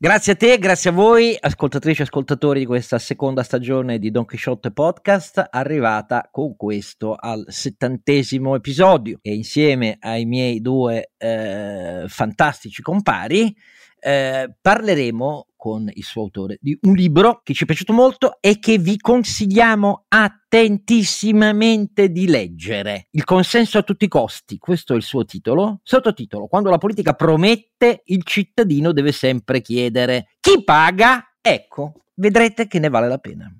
Grazie a te, grazie a voi, ascoltatrici e ascoltatori di questa seconda stagione di Don Quixote Podcast, arrivata con questo al settantesimo episodio. E insieme ai miei due eh, fantastici compari eh, parleremo con il suo autore di un libro che ci è piaciuto molto e che vi consigliamo attentissimamente di leggere. Il consenso a tutti i costi, questo è il suo titolo. Sottotitolo, quando la politica promette, il cittadino deve sempre chiedere chi paga? Ecco, vedrete che ne vale la pena.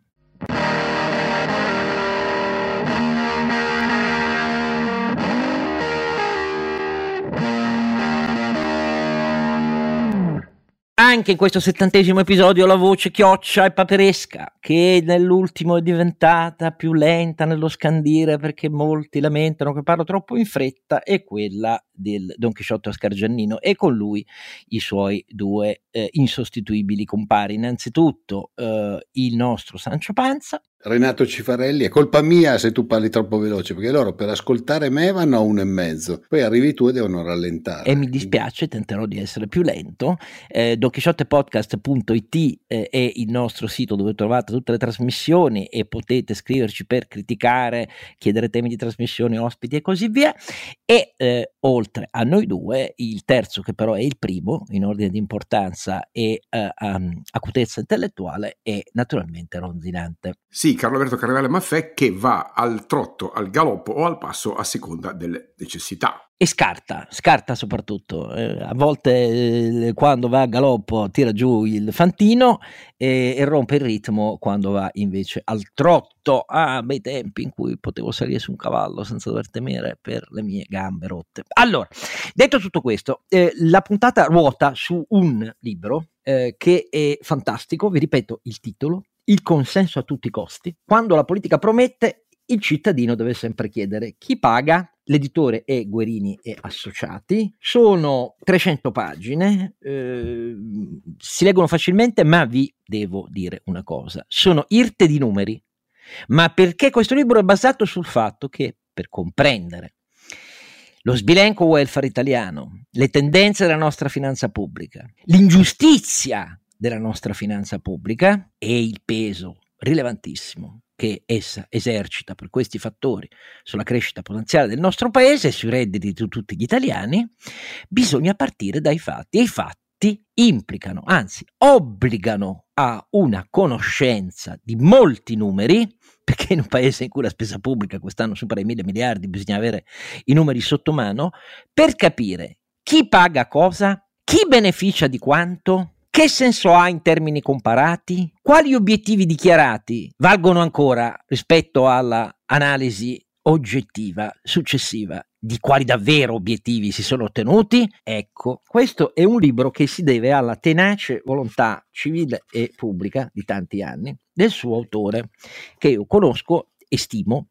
Anche in questo settantesimo episodio la voce chioccia e paperesca, che nell'ultimo è diventata più lenta nello scandire perché molti lamentano che parlo troppo in fretta, è quella del Don Chisciotto Ascargiannino e con lui i suoi due eh, insostituibili compari. Innanzitutto eh, il nostro Sancio Panza. Renato Cifarelli, è colpa mia se tu parli troppo veloce, perché loro per ascoltare me vanno a uno e mezzo, poi arrivi tu e devono rallentare. E mi dispiace, tenterò di essere più lento. Eh, DonChisciottepodcast.it eh, è il nostro sito dove trovate tutte le trasmissioni e potete scriverci per criticare, chiedere temi di trasmissione, ospiti e così via. E eh, oltre a noi due, il terzo, che però è il primo in ordine di importanza e eh, um, acutezza intellettuale, è naturalmente Ronzinante. Sì, Carlo Alberto Carnevale Maffè che va al trotto, al galoppo o al passo a seconda delle necessità. E scarta, scarta soprattutto. Eh, a volte eh, quando va a galoppo tira giù il fantino e, e, rompe il ritmo quando va invece al trotto. Ah, bei tempi in cui potevo salire su un cavallo senza dover temere per le mie gambe rotte. Allora, detto tutto questo, eh, la puntata ruota su un libro eh, che è fantastico, vi ripeto il titolo, Il consenso a tutti i costi. Quando la politica promette, il cittadino deve sempre chiedere chi paga. L'editore è Guerini e Associati, sono 300 pagine, eh, si leggono facilmente, ma vi devo dire una cosa, sono irte di numeri, ma perché questo libro è basato sul fatto che per comprendere lo sbilenco welfare italiano, le tendenze della nostra finanza pubblica, l'ingiustizia della nostra finanza pubblica e il peso rilevantissimo che essa esercita per questi fattori sulla crescita potenziale del nostro paese e sui redditi di tutti gli italiani, bisogna partire dai fatti e i fatti implicano, anzi obbligano a una conoscenza di molti numeri, perché in un paese in cui la spesa pubblica quest'anno supera i mille miliardi bisogna avere i numeri sotto mano, per capire chi paga cosa, chi beneficia di quanto, che senso ha in termini comparati? Quali obiettivi dichiarati valgono ancora rispetto all'analisi oggettiva successiva di quali davvero obiettivi si sono ottenuti? Ecco, questo è un libro che si deve alla tenace volontà civile e pubblica di tanti anni del suo autore, che io conosco e stimo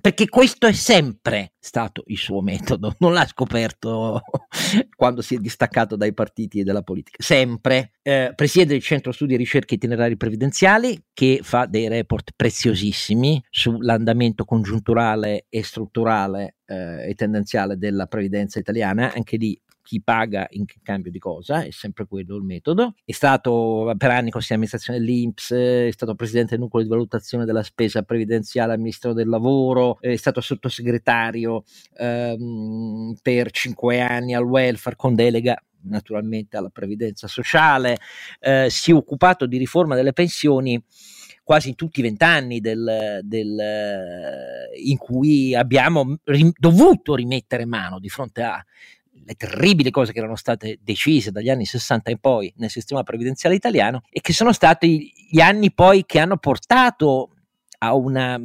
perché questo è sempre stato il suo metodo, non l'ha scoperto quando si è distaccato dai partiti e dalla politica, sempre. Eh, presiede il Centro Studi e Ricerche Itinerari Previdenziali che fa dei report preziosissimi sull'andamento congiunturale e strutturale eh, e tendenziale della previdenza italiana, anche lì chi paga in cambio di cosa, è sempre quello il metodo. È stato per anni consigliere amministrazione dell'Inps, è stato presidente del nucleo di valutazione della spesa previdenziale al Ministero del Lavoro, è stato sottosegretario ehm, per cinque anni al welfare con delega naturalmente alla previdenza sociale, eh, si è occupato di riforma delle pensioni quasi in tutti i vent'anni del, del, in cui abbiamo rim- dovuto rimettere mano di fronte a le terribili cose che erano state decise dagli anni 60 in poi nel sistema previdenziale italiano e che sono stati gli anni poi che hanno portato a una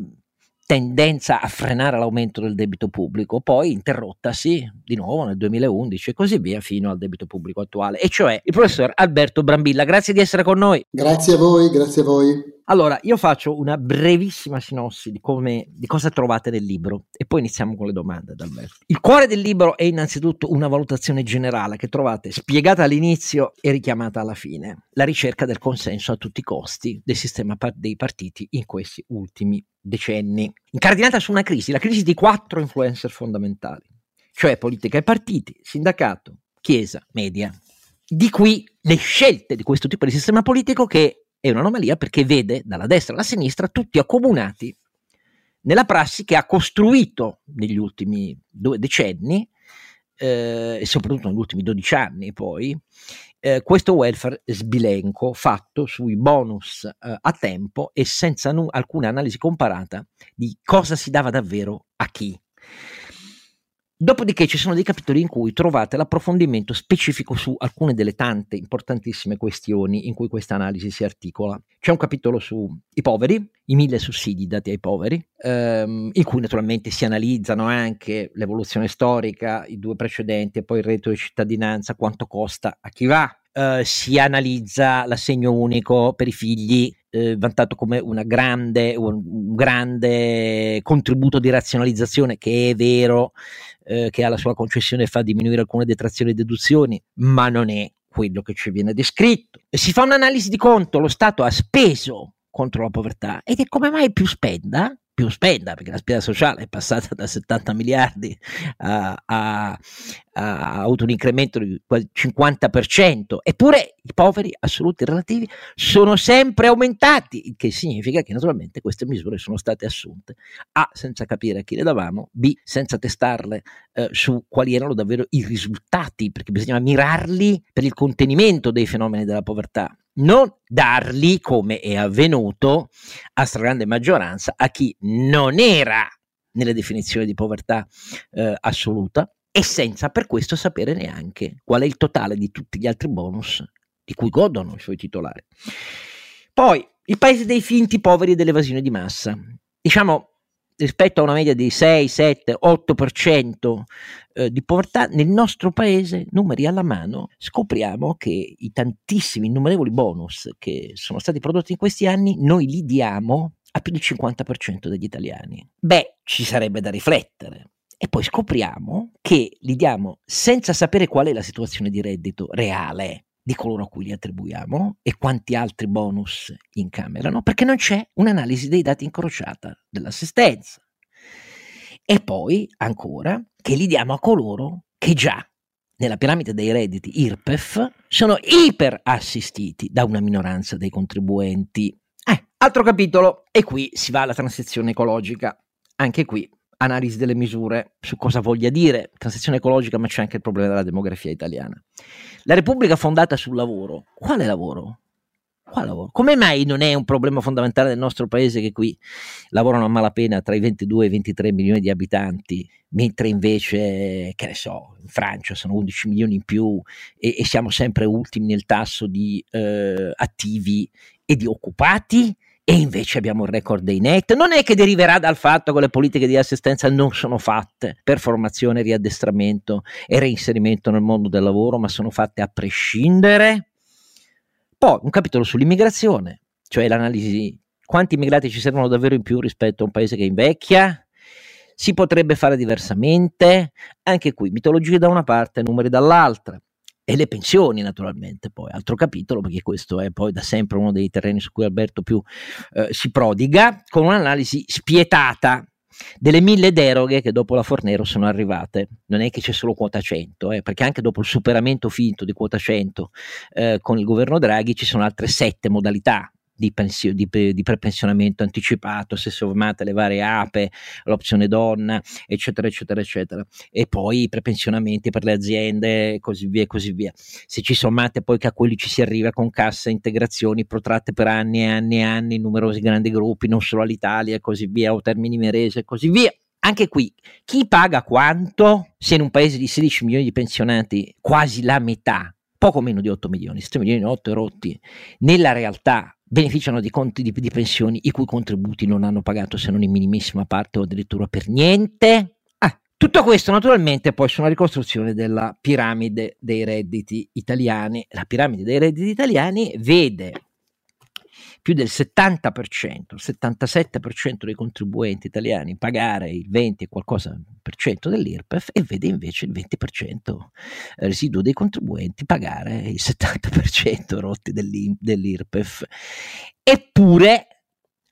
tendenza a frenare l'aumento del debito pubblico, poi interrottasi di nuovo nel 2011 e così via fino al debito pubblico attuale, e cioè il professor Alberto Brambilla. Grazie di essere con noi. Grazie a voi, grazie a voi. Allora, io faccio una brevissima sinossi di, come, di cosa trovate nel libro e poi iniziamo con le domande, Alberto. Il cuore del libro è innanzitutto una valutazione generale che trovate spiegata all'inizio e richiamata alla fine, la ricerca del consenso a tutti i costi del sistema dei partiti in questi ultimi decenni, incardinata su una crisi, la crisi di quattro influencer fondamentali, cioè politica e partiti, sindacato, chiesa, media. Di qui le scelte di questo tipo di sistema politico che è un'anomalia perché vede dalla destra alla sinistra tutti accomunati nella prassi che ha costruito negli ultimi due decenni eh, e soprattutto negli ultimi 12 anni poi eh, questo welfare sbilenco fatto sui bonus eh, a tempo e senza nu- alcuna analisi comparata di cosa si dava davvero a chi. Dopodiché ci sono dei capitoli in cui trovate l'approfondimento specifico su alcune delle tante importantissime questioni in cui questa analisi si articola. C'è un capitolo sui poveri, i mille sussidi dati ai poveri, ehm, in cui naturalmente si analizzano anche l'evoluzione storica, i due precedenti e poi il reddito di cittadinanza, quanto costa a chi va, Uh, si analizza l'assegno unico per i figli eh, vantato come grande, un, un, grande contributo di razionalizzazione che è vero eh, che ha la sua concessione fa diminuire alcune detrazioni e deduzioni ma non è quello che ci viene descritto. Si fa un'analisi di conto lo Stato ha speso contro la povertà ed è come mai più spenda più spenda, perché la spesa sociale è passata da 70 miliardi a, a, ha avuto un incremento di quasi 50%, eppure i poveri assoluti relativi sono sempre aumentati, il che significa che naturalmente queste misure sono state assunte. A senza capire a chi le davamo, B senza testarle eh, su quali erano davvero i risultati, perché bisognava mirarli per il contenimento dei fenomeni della povertà non darli, come è avvenuto a stragrande maggioranza, a chi non era nelle definizioni di povertà eh, assoluta e senza per questo sapere neanche qual è il totale di tutti gli altri bonus di cui godono i suoi titolari. Poi, il paese dei finti poveri e dell'evasione di massa. Diciamo, rispetto a una media di 6, 7, 8% eh, di povertà, nel nostro paese, numeri alla mano, scopriamo che i tantissimi, innumerevoli bonus che sono stati prodotti in questi anni, noi li diamo a più del 50% degli italiani. Beh, ci sarebbe da riflettere. E poi scopriamo che li diamo senza sapere qual è la situazione di reddito reale di coloro a cui li attribuiamo e quanti altri bonus incamerano, perché non c'è un'analisi dei dati incrociata dell'assistenza. E poi, ancora, che li diamo a coloro che già nella piramide dei redditi IRPEF sono iperassistiti da una minoranza dei contribuenti. Eh, altro capitolo, e qui si va alla transizione ecologica. Anche qui analisi delle misure su cosa voglia dire transizione ecologica, ma c'è anche il problema della demografia italiana. La Repubblica fondata sul lavoro, quale lavoro? Quale lavoro? Come mai non è un problema fondamentale del nostro paese che qui lavorano a malapena tra i 22 e i 23 milioni di abitanti, mentre invece, che ne so, in Francia sono 11 milioni in più e, e siamo sempre ultimi nel tasso di eh, attivi e di occupati? E invece abbiamo il record dei net. Non è che deriverà dal fatto che le politiche di assistenza non sono fatte per formazione, riaddestramento e reinserimento nel mondo del lavoro, ma sono fatte a prescindere. Poi un capitolo sull'immigrazione, cioè l'analisi quanti immigrati ci servono davvero in più rispetto a un paese che invecchia. Si potrebbe fare diversamente, anche qui mitologie da una parte, numeri dall'altra e le pensioni naturalmente poi, altro capitolo perché questo è poi da sempre uno dei terreni su cui Alberto più eh, si prodiga, con un'analisi spietata delle mille deroghe che dopo la Fornero sono arrivate. Non è che c'è solo quota 100, eh, perché anche dopo il superamento finto di quota 100 eh, con il governo Draghi ci sono altre sette modalità di, pensio, di, di prepensionamento anticipato, se sommate le varie APE, l'opzione donna, eccetera, eccetera, eccetera. E poi i prepensionamenti per le aziende e così via e così via. Se ci sommate poi che a quelli ci si arriva con cassa integrazioni protratte per anni e anni e anni numerosi grandi gruppi, non solo all'Italia e così via, o Termini Merese e così via. Anche qui, chi paga quanto? Se in un paese di 16 milioni di pensionati quasi la metà poco meno di 8 milioni, 7 milioni e 8 rotti, nella realtà beneficiano di conti di, di, pensioni i cui contributi non hanno pagato se non in minimissima parte o addirittura per niente. Ah, tutto questo naturalmente poi su una ricostruzione della piramide dei redditi italiani. La piramide dei redditi italiani vede più del 70%, il 77% dei contribuenti italiani pagare il 20 e qualcosa per cento dell'IRPEF e vede invece il 20% residuo dei contribuenti pagare il 70% rotti dell'IRPEF. Eppure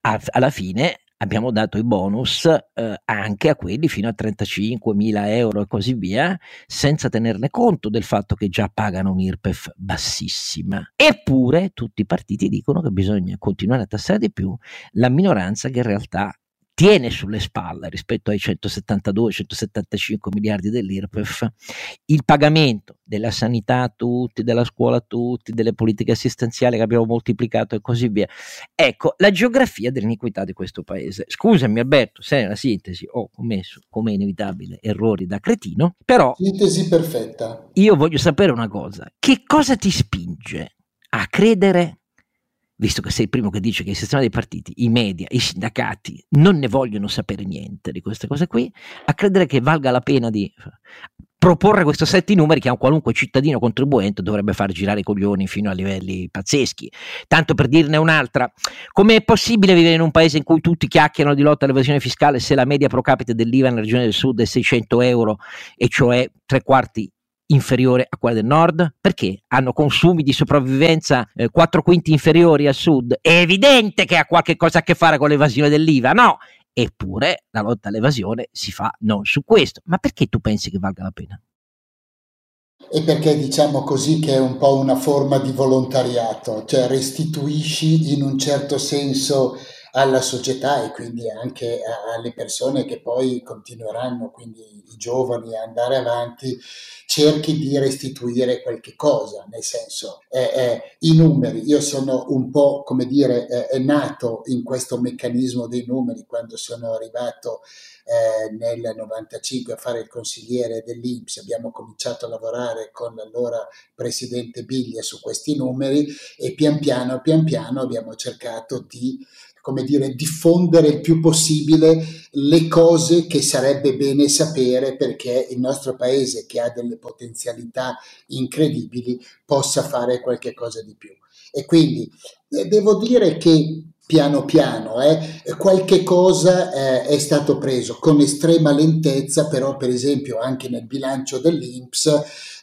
alla fine abbiamo dato i bonus eh, anche a quelli fino a 35.000 euro e così via, senza tenerne conto del fatto che già pagano un'IRPEF bassissima. Eppure tutti i partiti dicono che bisogna continuare a tassare di più la minoranza che in realtà tiene sulle spalle rispetto ai 172-175 miliardi dell'IRPEF il pagamento della sanità a tutti, della scuola a tutti, delle politiche assistenziali che abbiamo moltiplicato e così via. Ecco, la geografia dell'iniquità di questo paese. Scusami Alberto, se nella sintesi ho commesso, come inevitabile, errori da cretino, però... Sintesi perfetta. Io voglio sapere una cosa, che cosa ti spinge a credere visto che sei il primo che dice che il sistema dei partiti, i media, i sindacati non ne vogliono sapere niente di queste cose qui, a credere che valga la pena di proporre questo set di numeri che a un qualunque cittadino contribuente dovrebbe far girare i coglioni fino a livelli pazzeschi. Tanto per dirne un'altra, come è possibile vivere in un paese in cui tutti chiacchierano di lotta all'evasione fiscale se la media pro capite dell'IVA nella regione del sud è 600 euro e cioè tre quarti inferiore a quella del nord? Perché hanno consumi di sopravvivenza eh, 4 quinti inferiori al sud? È evidente che ha qualche cosa a che fare con l'evasione dell'IVA, no? Eppure la lotta all'evasione si fa non su questo. Ma perché tu pensi che valga la pena? E perché diciamo così che è un po' una forma di volontariato, cioè restituisci in un certo senso alla società e quindi anche alle persone che poi continueranno, quindi i giovani, a andare avanti, cerchi di restituire qualche cosa, nel senso eh, eh, i numeri, io sono un po' come dire eh, nato in questo meccanismo dei numeri quando sono arrivato eh, nel 95 a fare il consigliere dell'Inps, abbiamo cominciato a lavorare con l'allora presidente Biglia su questi numeri e pian piano, pian piano abbiamo cercato di come dire, diffondere il più possibile le cose che sarebbe bene sapere perché il nostro paese, che ha delle potenzialità incredibili, possa fare qualche cosa di più. E quindi eh, devo dire che piano piano, eh, qualche cosa eh, è stato preso con estrema lentezza, però per esempio anche nel bilancio dell'Inps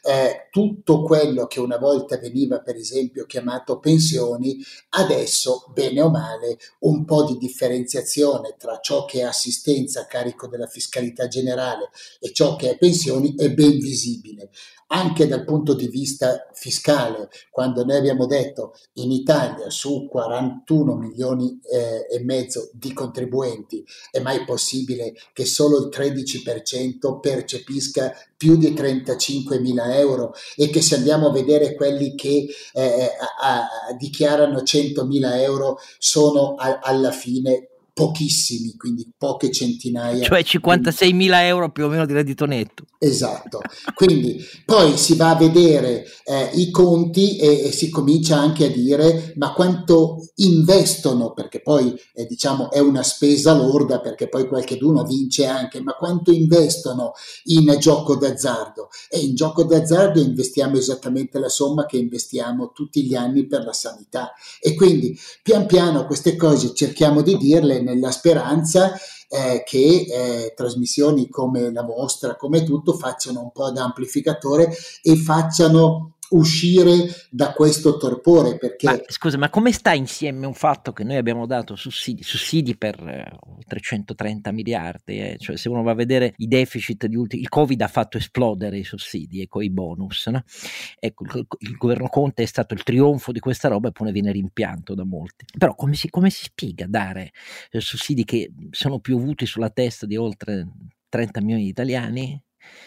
eh, tutto quello che una volta veniva per esempio chiamato pensioni, adesso bene o male un po' di differenziazione tra ciò che è assistenza a carico della fiscalità generale e ciò che è pensioni è ben visibile anche dal punto di vista fiscale, quando noi abbiamo detto in Italia su 41 milioni eh, e mezzo di contribuenti è mai possibile che solo il 13% percepisca più di 35 mila euro? E che se andiamo a vedere quelli che eh, a, a, dichiarano 100 mila euro sono a, alla fine pochissimi, quindi poche centinaia. Cioè 56 mila euro più o meno di reddito netto. Esatto, quindi poi si va a vedere eh, i conti e, e, si comincia anche a dire ma quanto investono, perché poi eh, diciamo è una spesa lorda, perché poi qualcheduno vince anche, ma quanto investono in gioco d'azzardo? E in gioco d'azzardo investiamo esattamente la somma che investiamo tutti gli anni per la sanità. E quindi pian piano queste cose cerchiamo di dirle nella speranza eh, che eh, trasmissioni come la vostra, come tutto, facciano un po' da amplificatore e facciano uscire da questo torpore perché ma, scusa ma come sta insieme un fatto che noi abbiamo dato sussidi, sussidi per eh, 330 miliardi eh? cioè se uno va a vedere i deficit di ultimi il covid ha fatto esplodere i sussidi e i bonus no? ecco il, il, governo Conte è stato il trionfo di questa roba e poi ne viene rimpianto da molti però come si, come si spiega dare eh, sussidi che sono piovuti sulla testa di oltre 30 milioni di italiani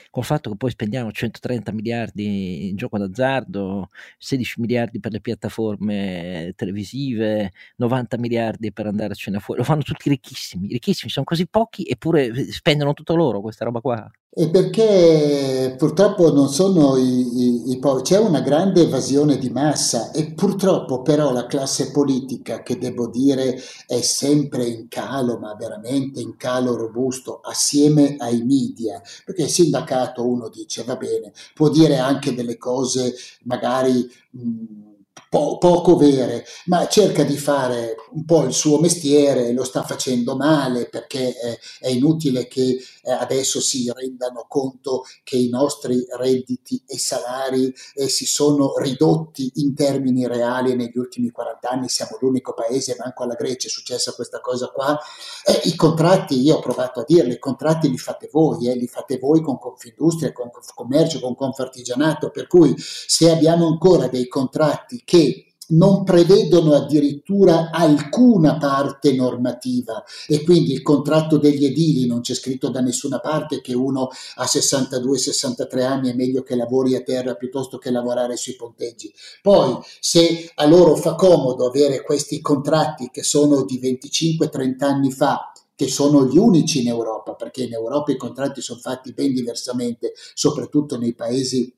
col fatto che poi spendiamo 130 miliardi in gioco d'azzardo, 16 miliardi per le piattaforme televisive, 90 miliardi per andare a cena fuori, lo fanno tutti ricchissimi, ricchissimi, sono così pochi eppure spendono tutto loro questa roba qua. E perché purtroppo non sono i, i, i poveri, c'è una grande evasione di massa e purtroppo però la classe politica, che devo dire è sempre in calo, ma veramente in calo robusto, assieme ai media, perché il sindacato uno dice va bene, può dire anche delle cose magari... Mh, po- poco vere, ma cerca di fare un po' il suo mestiere, lo sta facendo male perché eh, è inutile che eh, adesso si rendano conto che i nostri redditi e salari eh, si sono ridotti in termini reali negli ultimi 40 anni, siamo l'unico paese, manco alla Grecia è successa questa cosa qua. Eh, I contratti, io ho provato a dirle, i contratti li fate voi, eh, li fate voi con Confindustria, con Confcommercio, con Confartigianato, per cui se abbiamo ancora dei contratti che non prevedono addirittura alcuna parte normativa e quindi il contratto degli edili non c'è scritto da nessuna parte che uno a 62-63 anni è meglio che lavori a terra piuttosto che lavorare sui ponteggi. Poi se a loro fa comodo avere questi contratti che sono di 25-30 anni fa che sono gli unici in Europa, perché in Europa i contratti sono fatti ben diversamente, soprattutto nei paesi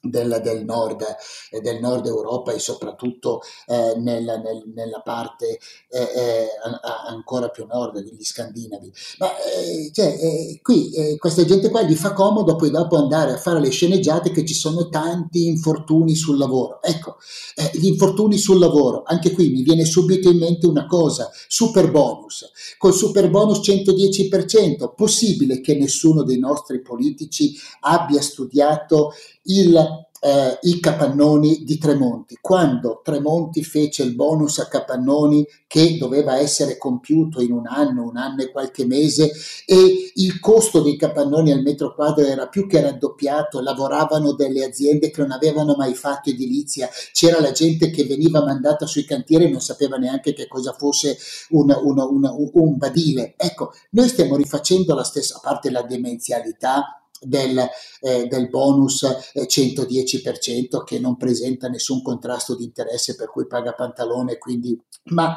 del, del, nord, eh, del, nord, Europa e soprattutto eh, nella, nel, nella parte eh, eh ancora più nord degli scandinavi. Ma eh, cioè, eh, qui questa gente qua gli fa comodo poi dopo andare a fare le sceneggiate che ci sono tanti infortuni sul lavoro. Ecco, gli infortuni sul lavoro, anche qui mi viene subito in mente una cosa, super bonus. Col super bonus 110%, possibile che nessuno dei nostri politici abbia studiato il eh, i capannoni di Tremonti. Quando Tremonti fece il bonus a capannoni che doveva essere compiuto in un anno, un anno e qualche mese e il costo dei capannoni al metro quadro era più che raddoppiato, lavoravano delle aziende che non avevano mai fatto edilizia, c'era la gente che veniva mandata sui cantieri e non sapeva neanche che cosa fosse un, un, un, un badile. Ecco, noi stiamo rifacendo la stessa parte la demenzialità del, eh, del, bonus eh, 110% che non presenta nessun contrasto di interesse per cui paga pantalone quindi ma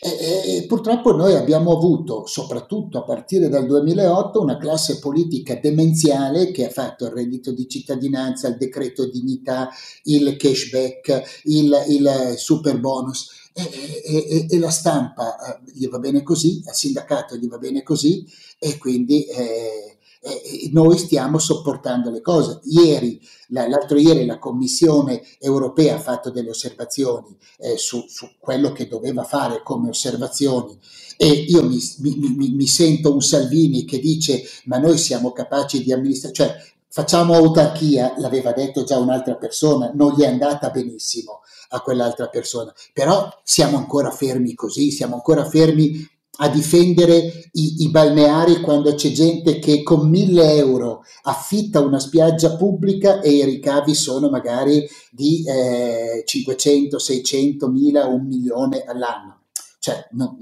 eh, eh, purtroppo noi abbiamo avuto soprattutto a partire dal 2008 una classe politica demenziale che ha fatto il reddito di cittadinanza il decreto dignità il cashback il, il super bonus. E, e, e, la stampa eh, gli va bene così, al sindacato gli va bene così e quindi eh, eh, noi stiamo sopportando le cose. Ieri, l'altro ieri la Commissione europea ha fatto delle osservazioni eh, su, su, quello che doveva fare come osservazioni e io mi, mi, mi, sento un Salvini che dice ma noi siamo capaci di amministrare, cioè facciamo autarchia, l'aveva detto già un'altra persona, non gli è andata benissimo a quell'altra persona, però siamo ancora fermi così, siamo ancora fermi a difendere i, i, balneari quando c'è gente che con mille euro affitta una spiaggia pubblica e i ricavi sono magari di eh, 500, 600 mila, un milione all'anno. Cioè, no,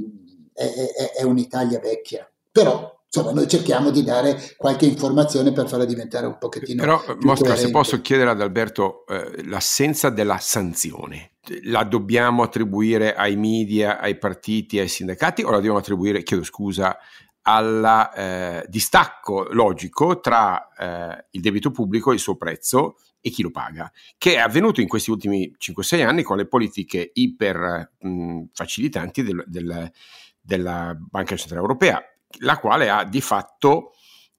è, è, è un'Italia vecchia. Però insomma noi cerchiamo di dare qualche informazione per farla diventare un pochettino però più Mosca se posso chiedere ad Alberto eh, l'assenza della sanzione la dobbiamo attribuire ai media ai partiti ai sindacati o la dobbiamo attribuire chiedo scusa al eh, distacco logico tra eh, il debito pubblico e il suo prezzo e chi lo paga, che è avvenuto in questi ultimi 5-6 anni con le politiche iper mh, facilitanti del, del, della Banca Centrale Europea la quale ha di fatto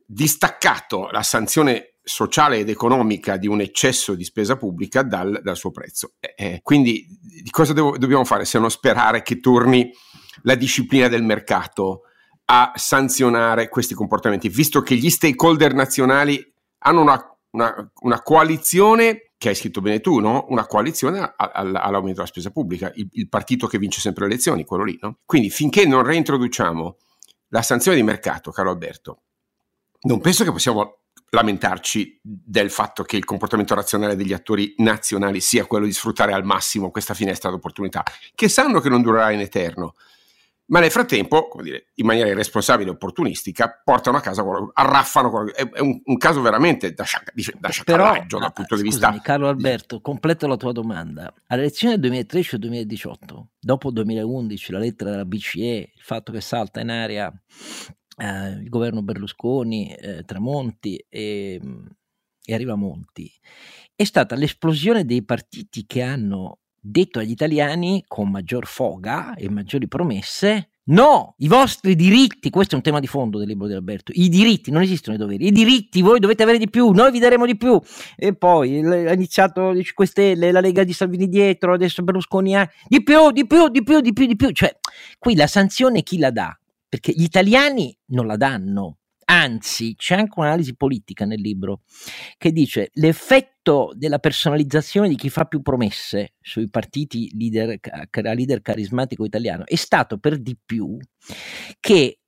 distaccato la sanzione sociale ed economica di un eccesso di spesa pubblica dal, dal suo prezzo. Eh, quindi di cosa devo, dobbiamo fare se non sperare che torni la disciplina del mercato a sanzionare questi comportamenti, visto che gli stakeholder nazionali hanno una, una, una coalizione che hai scritto bene tu, no? una coalizione all'aumento della spesa pubblica, il, il, partito che vince sempre le elezioni, quello lì. No? Quindi finché non reintroduciamo la sanzione di mercato, caro Alberto, non penso che possiamo lamentarci del fatto che il comportamento razionale degli attori nazionali sia quello di sfruttare al massimo questa finestra d'opportunità, che sanno che non durerà in eterno, ma nel frattempo, come dire, in maniera irresponsabile e opportunistica, portano a casa, arraffano, è, un, un, caso veramente da, da sciacallaggio dal punto di vista... Carlo Alberto, completo la tua domanda. Alle elezioni del 2013 e 2018, dopo 2011, la lettera della BCE, il fatto che salta in aria eh, il governo Berlusconi, eh, Tramonti e, e arriva Monti, è stata l'esplosione dei partiti che hanno detto agli italiani con maggior foga e maggiori promesse No, i vostri diritti, questo è un tema di fondo del libro di Alberto, i diritti, non esistono i doveri, i diritti voi dovete avere di più, noi vi daremo di più. E poi ha iniziato le 5 Stelle, la Lega di Salvini dietro, adesso Berlusconi ha di più, di più, di più, di più, di più. Cioè, qui la sanzione chi la dà? Perché gli italiani non la danno, Anzi, c'è anche un'analisi politica nel libro che dice l'effetto della personalizzazione di chi fa più promesse sui partiti leader, leader carismatico italiano è stato per di più che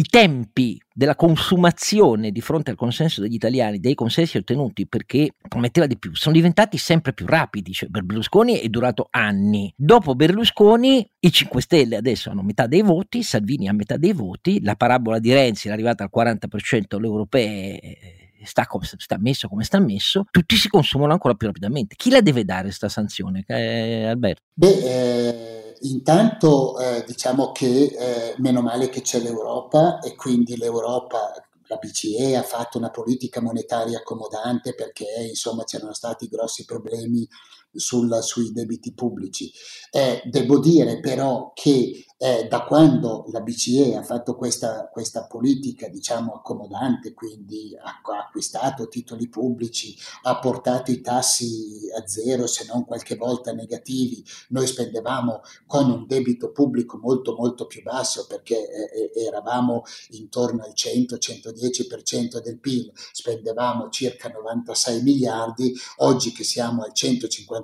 i tempi della consumazione di fronte al consenso degli italiani, dei consensi ottenuti perché prometteva di più, sono diventati sempre più rapidi. Cioè, per Berlusconi è durato anni. Dopo Berlusconi i 5 Stelle adesso hanno metà dei voti, Salvini ha metà dei voti, la parabola di Renzi è arrivata al 40% alle europee sta, sta messo come sta messo, tutti si consumano ancora più rapidamente. Chi la deve dare questa sanzione, eh, Alberto? Beh, eh intanto eh, diciamo che eh, meno male che c'è l'Europa e quindi l'Europa, la BCE ha fatto una politica monetaria accomodante perché insomma c'erano stati grossi problemi sul, sui debiti pubblici. Eh, devo dire però che eh, da quando la BCE ha fatto questa, questa politica, diciamo, accomodante, quindi ha, ha, acquistato titoli pubblici, ha portato i tassi a zero, se non qualche volta negativi, noi spendevamo con un debito pubblico molto molto più basso perché eh, eh eravamo intorno al 100-110% del PIL, spendevamo circa 96 miliardi, oggi che siamo al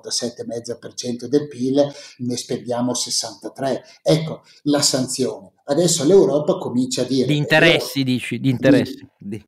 157,5% del PIL ne spendiamo 63. Ecco, la sanzione. Adesso l'Europa comincia a dire... Di interessi, dici, di interessi. Di,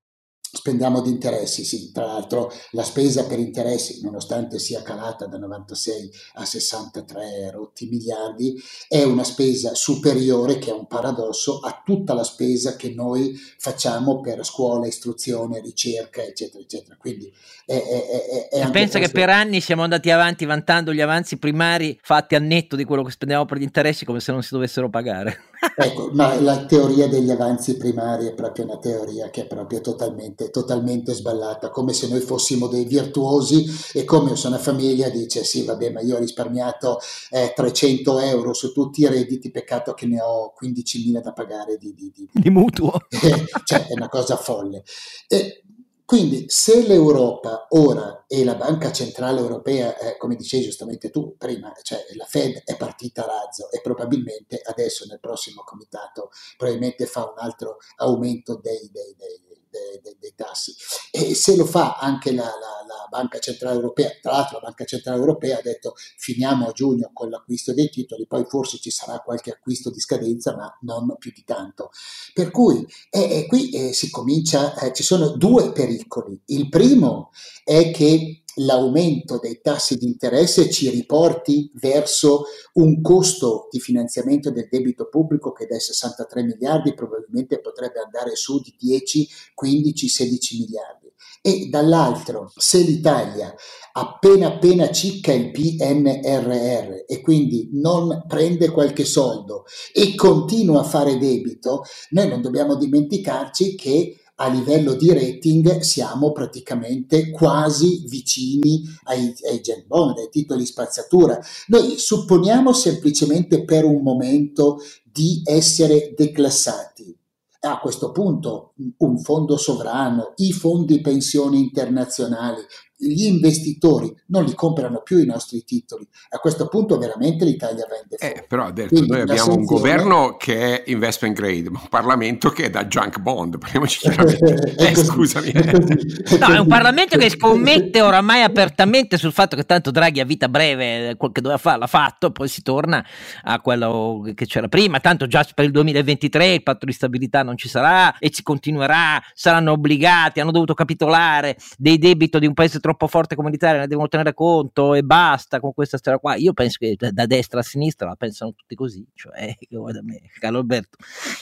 spendiamo di interessi, sì, tra l'altro la spesa per interessi, nonostante sia calata da 96 a 63 rotti miliardi, è una spesa superiore, che è un paradosso, a tutta la spesa che noi facciamo per scuola, istruzione, ricerca, eccetera, eccetera. Quindi è, è, è, Pensa che per anni siamo andati avanti vantando gli avanzi primari fatti a netto di quello che spendevamo per gli interessi come se non si dovessero pagare. ecco, ma la teoria degli avanzi primari è proprio una teoria che è proprio totalmente totalmente, sballata, come se noi fossimo dei virtuosi e come se una famiglia dice sì vabbè ma io ho risparmiato eh, 300 euro su tutti i redditi, peccato che ne ho 15.000 da pagare di, di, di, di mutuo. cioè è una cosa folle. E, quindi se l'Europa ora e la Banca Centrale Europea, eh, come dicevi giustamente tu prima, cioè la Fed è partita a razzo e probabilmente adesso nel prossimo comitato probabilmente fa un altro aumento dei, dei, dei dei, dei, dei tassi. E se lo fa anche la, la, la, Banca Centrale Europea, tra l'altro la Banca Centrale Europea ha detto finiamo a giugno con l'acquisto dei titoli, poi forse ci sarà qualche acquisto di scadenza, ma non più di tanto. Per cui eh, qui eh, si comincia, eh, ci sono due pericoli. Il primo è che l'aumento dei tassi di interesse ci riporti verso un costo di finanziamento del debito pubblico che dai 63 miliardi probabilmente potrebbe andare su di 10, 15, 16 miliardi. E dall'altro, se l'Italia appena appena cicca il PNRR e quindi non prende qualche soldo e continua a fare debito, noi non dobbiamo dimenticarci che a livello di rating siamo praticamente quasi vicini ai, ai gen bond, ai titoli spazzatura. Noi supponiamo semplicemente per un momento di essere declassati. A questo punto un fondo sovrano, i fondi pensioni internazionali gli investitori non li comprano più i nostri titoli. A questo punto veramente l'Italia vende fuori. Eh, però detto, Quindi, noi abbiamo un governo che è investment grade, un Parlamento che è da junk bond, parliamoci chiaramente. eh, così, scusami. È, così, no, è un Parlamento che scommette oramai apertamente sul fatto che tanto Draghi a vita breve quel che doveva fare l'ha fatto, poi si torna a quello che c'era prima, tanto già per il 2023 il patto di stabilità non ci sarà e ci continuerà, saranno obbligati, hanno dovuto capitolare dei debiti di un paese troppo forte come l'Italia, ne devono tenere conto e basta con questa storia qua. Io penso che da destra a sinistra la pensano tutti così, cioè, da me, Carlo Alberto,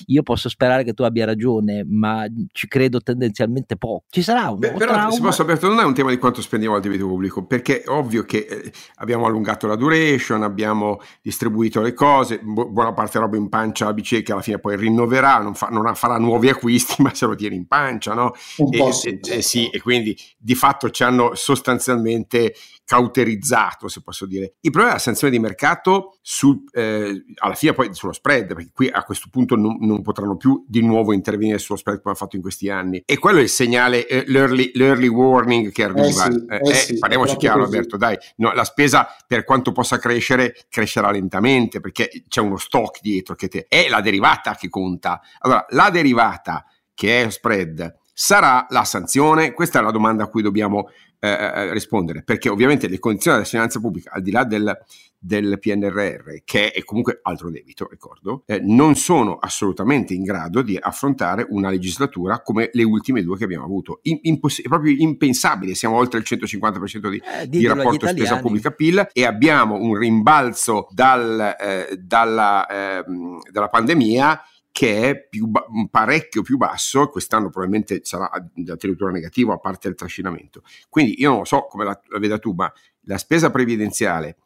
io posso sperare che tu abbia ragione, ma ci credo tendenzialmente poco. Ci sarà un Beh, Però, trauma. se posso, Alberto, non è un tema di quanto spendiamo al debito pubblico, perché è ovvio che eh, abbiamo allungato la duration, abbiamo distribuito le cose, bu- buona parte roba in pancia la BCE che alla fine poi rinnoverà, non, fa, non farà nuovi acquisti, ma se lo tiene in pancia, no? Un e, po' sì, e, sì, e quindi di fatto ci hanno sostanzialmente cauterizzato, se posso dire. Il problema è la sanzione di mercato sul, eh, alla fine poi sullo spread, perché qui a questo punto non, non, potranno più di nuovo intervenire sullo spread come ha fatto in questi anni. E quello è il segnale, eh, l'early, l'early, warning che arriva. Eh sì, eh, eh, sì, parliamoci chiaro, così. Alberto, dai, no, la spesa per quanto possa crescere, crescerà lentamente perché c'è uno stock dietro che te, è la derivata che conta. Allora, la derivata che è spread sarà la sanzione? Questa è la domanda a cui dobbiamo eh, eh, rispondere, perché ovviamente le condizioni della finanza pubblica, al di là del, del PNRR, che è comunque altro debito, ricordo, eh, non sono assolutamente in grado di affrontare una legislatura come le ultime due che abbiamo avuto. In, imposs- è proprio impensabile, siamo oltre il 150% di, eh, di rapporto spesa pubblica PIL e abbiamo un rimbalzo dal, eh, dalla, ehm, dalla pandemia che è più ba- parecchio più basso, quest'anno probabilmente sarà addirittura negativo a parte il trascinamento. Quindi io non so come la, la veda tu, ma la spesa previdenziale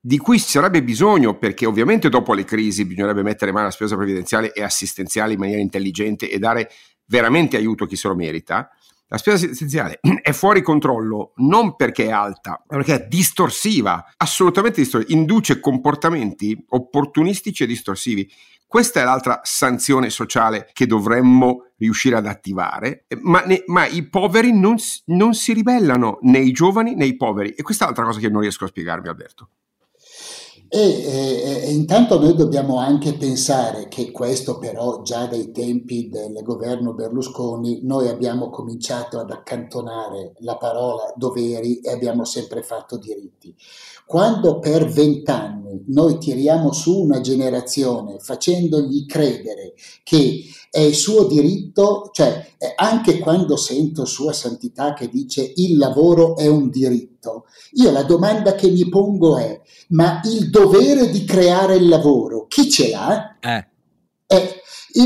di cui ci sarebbe bisogno perché ovviamente dopo le crisi bisognerebbe mettere mano alla spesa previdenziale e assistenziale in maniera intelligente e dare veramente aiuto a chi se lo merita. La spesa assistenziale è fuori controllo non perché è alta, ma perché è distorsiva, assolutamente distorsiva, induce comportamenti opportunistici e distorsivi. Questa è l'altra sanzione sociale che dovremmo riuscire ad attivare, ma, ne, ma i poveri non, non, si ribellano, né i giovani né i poveri. E questa è l'altra cosa che non riesco a spiegarmi, Alberto. E, e, e, intanto noi dobbiamo anche pensare che questo però già dai tempi del governo Berlusconi noi abbiamo cominciato ad accantonare la parola doveri e abbiamo sempre fatto diritti. Quando per vent'anni noi tiriamo su una generazione facendogli credere che è il suo diritto, cioè anche quando sento Sua Santità che dice il lavoro è un diritto, io la domanda che mi pongo è, ma il dovere di creare il lavoro, chi ce l'ha? Eh. Eh,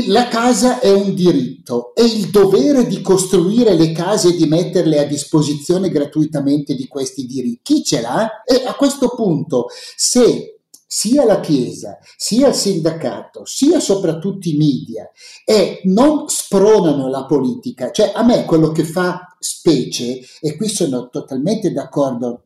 la casa è un diritto e il dovere di costruire le case e di metterle a disposizione gratuitamente di questi diritti. Chi ce l'ha? E a questo punto, se sia la Chiesa, sia il sindacato, sia soprattutto i media, e non spronano la politica, cioè a me quello che fa specie, e qui sono totalmente d'accordo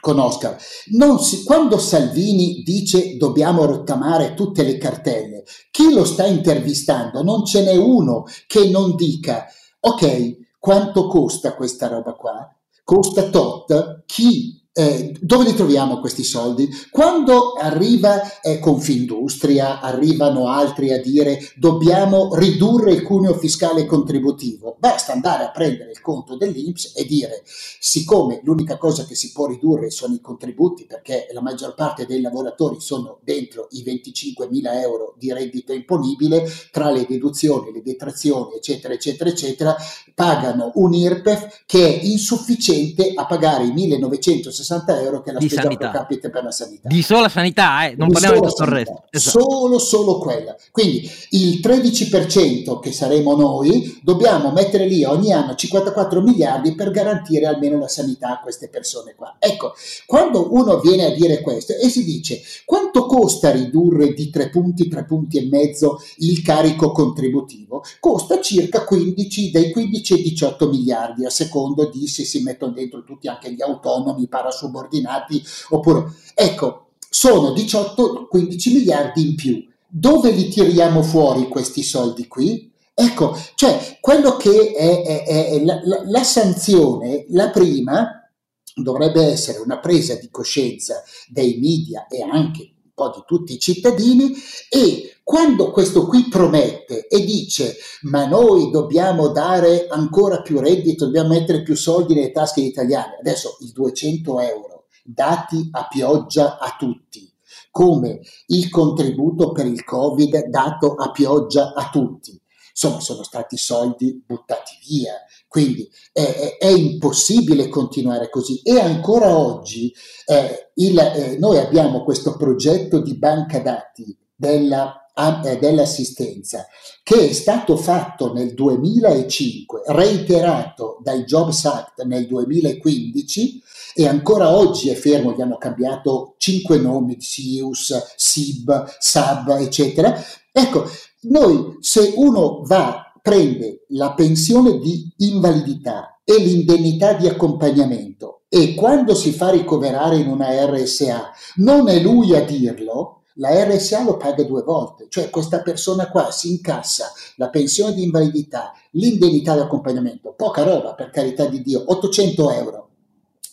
con Oscar. Si, quando Salvini dice dobbiamo rottamare tutte le cartelle, chi lo sta intervistando non ce n'è uno che non dica ok, quanto costa questa roba qua? Costa tot, chi eh, dove li troviamo questi soldi? Quando arriva eh, Confindustria, arrivano altri a dire dobbiamo ridurre il cuneo fiscale contributivo, basta andare a prendere il conto dell'Inps e dire siccome l'unica cosa che si può ridurre sono i contributi perché la maggior parte dei lavoratori sono dentro i 25 mila euro di reddito imponibile, tra le deduzioni, le detrazioni eccetera eccetera eccetera, pagano un IRPEF che è insufficiente a pagare i 1960 60 euro che è la di spesa sanità. pro capite per la sanità. Di sola sanità, eh? non di parliamo di tutto il resto. Esatto. Solo, solo quella. Quindi il 13% che saremo noi dobbiamo mettere lì ogni anno 54 miliardi per garantire almeno la sanità a queste persone qua. Ecco, quando uno viene a dire questo e si dice quanto costa ridurre di 3 punti, 3 punti e mezzo il carico contributivo? Costa circa 15, dai 15 ai 18 miliardi a secondo di se si mettono dentro tutti anche gli autonomi, para subordinati, oppure ecco, sono 18-15 miliardi in più. Dove li tiriamo fuori questi soldi qui? Ecco, cioè quello che è, è, è la, la, la sanzione, la prima, dovrebbe essere una presa di coscienza dei media e anche po' di tutti i cittadini e quando questo qui promette e dice ma noi dobbiamo dare ancora più reddito, dobbiamo mettere più soldi nelle tasche degli italiani, adesso i 200 euro dati a pioggia a tutti, come il contributo per il Covid dato a pioggia a tutti. Insomma, sono stati soldi buttati via, quindi è, è impossibile continuare così. E ancora oggi eh, il, eh, noi abbiamo questo progetto di banca dati della eh, dell'assistenza che è stato fatto nel 2005, reiterato dal Jobs Act nel 2015 e ancora oggi è fermo, gli hanno cambiato cinque nomi, SIUS, SIB, SAB, eccetera. Ecco, noi se uno va prende la pensione di invalidità e l'indennità di accompagnamento e quando si fa ricoverare in una RSA, non è lui a dirlo, la RSA lo paga due volte, cioè questa persona qua si incassa la pensione di invalidità, l'indennità di accompagnamento, poca roba per carità di Dio, 800 euro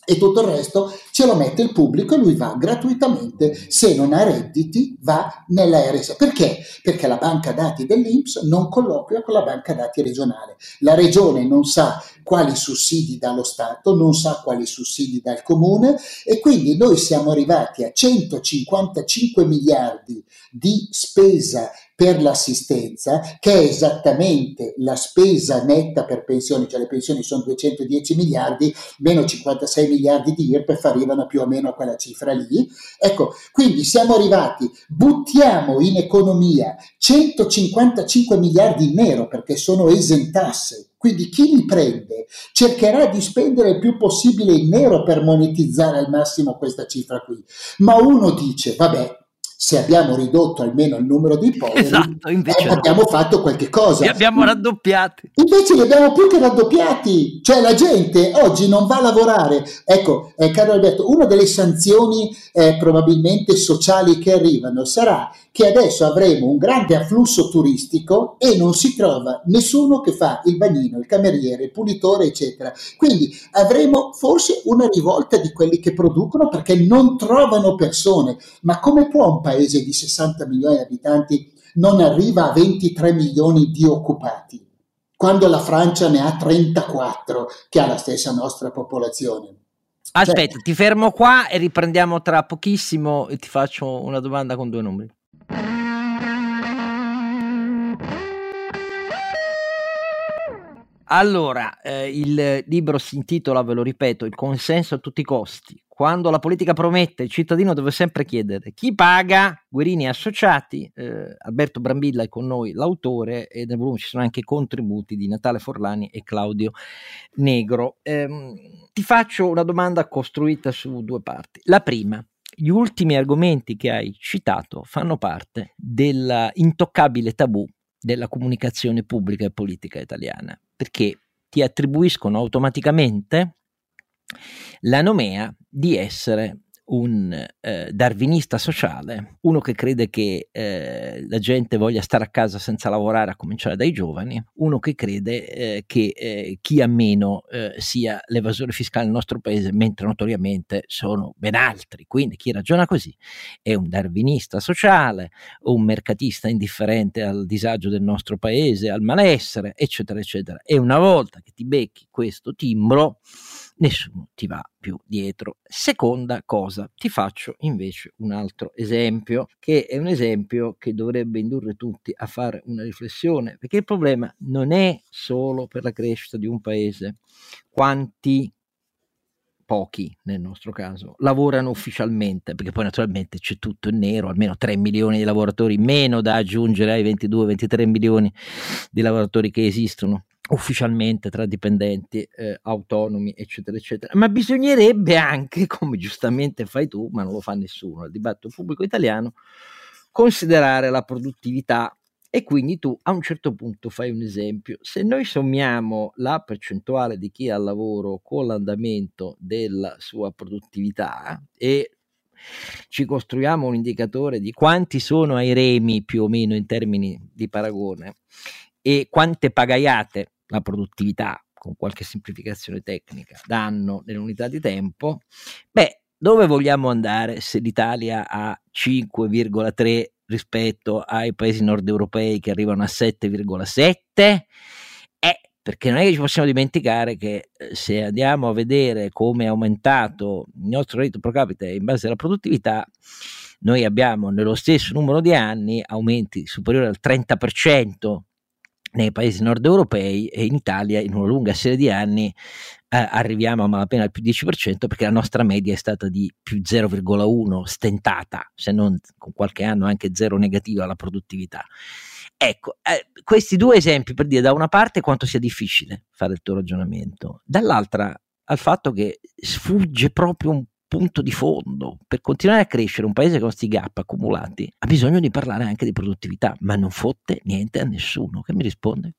e tutto il resto ce lo mette il pubblico e lui va gratuitamente, se non ha redditi va nella RSA. Perché? Perché la banca dati dell'Inps non colloquia con la banca dati regionale. La regione non sa quali sussidi dà lo Stato, non sa quali sussidi dà il comune e quindi noi siamo arrivati a 155 miliardi di spesa per l'assistenza, che è esattamente la spesa netta per pensioni, cioè le pensioni sono 210 miliardi, meno 56 miliardi di IRPEF arrivano più o meno a quella cifra lì. Ecco, quindi siamo arrivati, buttiamo in economia 155 miliardi in nero perché sono esentasse. Quindi chi li prende cercherà di spendere il più possibile in nero per monetizzare al massimo questa cifra qui. Ma uno dice, vabbè, se abbiamo ridotto almeno il numero di poveri, esatto, eh, abbiamo fatto qualche cosa. Li abbiamo raddoppiati. Invece li abbiamo più che raddoppiati. Cioè la gente oggi non va a lavorare. Ecco, eh, caro Alberto, una delle sanzioni eh, probabilmente sociali che arrivano sarà che adesso avremo un grande afflusso turistico e non si trova nessuno che fa il bagnino, il cameriere, il pulitore, eccetera. Quindi avremo forse una rivolta di quelli che producono perché non trovano persone. Ma come può un paese di 60 milioni di abitanti non arriva a 23 milioni di occupati? quando la Francia ne ha 34, che ha la stessa nostra popolazione. Aspetta, cioè, ti fermo qua e riprendiamo tra pochissimo e ti faccio una domanda con due numeri. Allora, eh, il libro si intitola, ve lo ripeto, Il consenso a tutti i costi. Quando la politica promette, il cittadino deve sempre chiedere chi paga, Guerini Associati, eh, Alberto Brambilla è con noi l'autore e nel volume ci sono anche contributi di Natale Forlani e Claudio Negro. Eh, ti faccio una domanda costruita su due parti. La prima, gli ultimi argomenti che hai citato fanno parte dell'intoccabile tabù della comunicazione pubblica e politica italiana, perché ti attribuiscono automaticamente la nomea di essere un eh, darwinista sociale, uno che crede che eh, la gente voglia stare a casa senza lavorare, a cominciare dai giovani, uno che crede eh, che eh, chi ha meno eh, sia l'evasore fiscale nel nostro paese, mentre notoriamente sono ben altri. Quindi chi ragiona così è un darwinista sociale, un mercatista indifferente al disagio del nostro paese, al malessere, eccetera, eccetera. E una volta che ti becchi questo timbro, nessuno ti va più dietro. Seconda cosa, ti faccio invece un altro esempio, che è un esempio che dovrebbe indurre tutti a fare una riflessione, perché il problema non è solo per la crescita di un paese, quanti pochi nel nostro caso, lavorano ufficialmente, perché poi naturalmente c'è tutto in nero, almeno 3 milioni di lavoratori meno da aggiungere ai 22-23 milioni di lavoratori che esistono ufficialmente tra dipendenti eh, autonomi, eccetera, eccetera. Ma bisognerebbe anche, come giustamente fai tu, ma non lo fa nessuno, il dibattito pubblico italiano, considerare la produttività e quindi tu a un certo punto fai un esempio. Se noi sommiamo la percentuale di chi ha lavoro con l'andamento della sua produttività e ci costruiamo un indicatore di quanti sono ai remi più o meno in termini di paragone e quante pagaiate la produttività con qualche semplificazione tecnica danno nell'unità di tempo, beh, dove vogliamo andare se l'Italia ha 5,3 rispetto ai paesi nord europei che arrivano a 7,7? Eh, perché non è che ci possiamo dimenticare che eh, se andiamo a vedere come è aumentato il nostro reddito pro capite in base alla produttività, noi abbiamo nello stesso numero di anni aumenti superiori al 30% nei paesi nord europei e in Italia in una lunga serie di anni eh, arriviamo a malapena al più 10% perché la nostra media è stata di più 0,1 stentata, se non con qualche anno anche zero negativa alla produttività. Ecco, eh, questi due esempi per dire da una parte quanto sia difficile fare il tuo ragionamento, dall'altra al fatto che sfugge proprio un punto di fondo. Per continuare a crescere un paese con questi gap accumulati ha bisogno di parlare anche di produttività, ma non fotte niente a nessuno. Che mi risponde?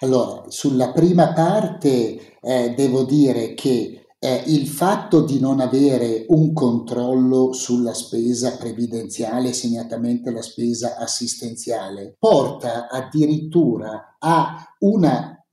Allora, sulla prima parte eh, devo dire che eh, il fatto di non avere un controllo sulla spesa previdenziale, segnatamente la spesa assistenziale, porta addirittura a un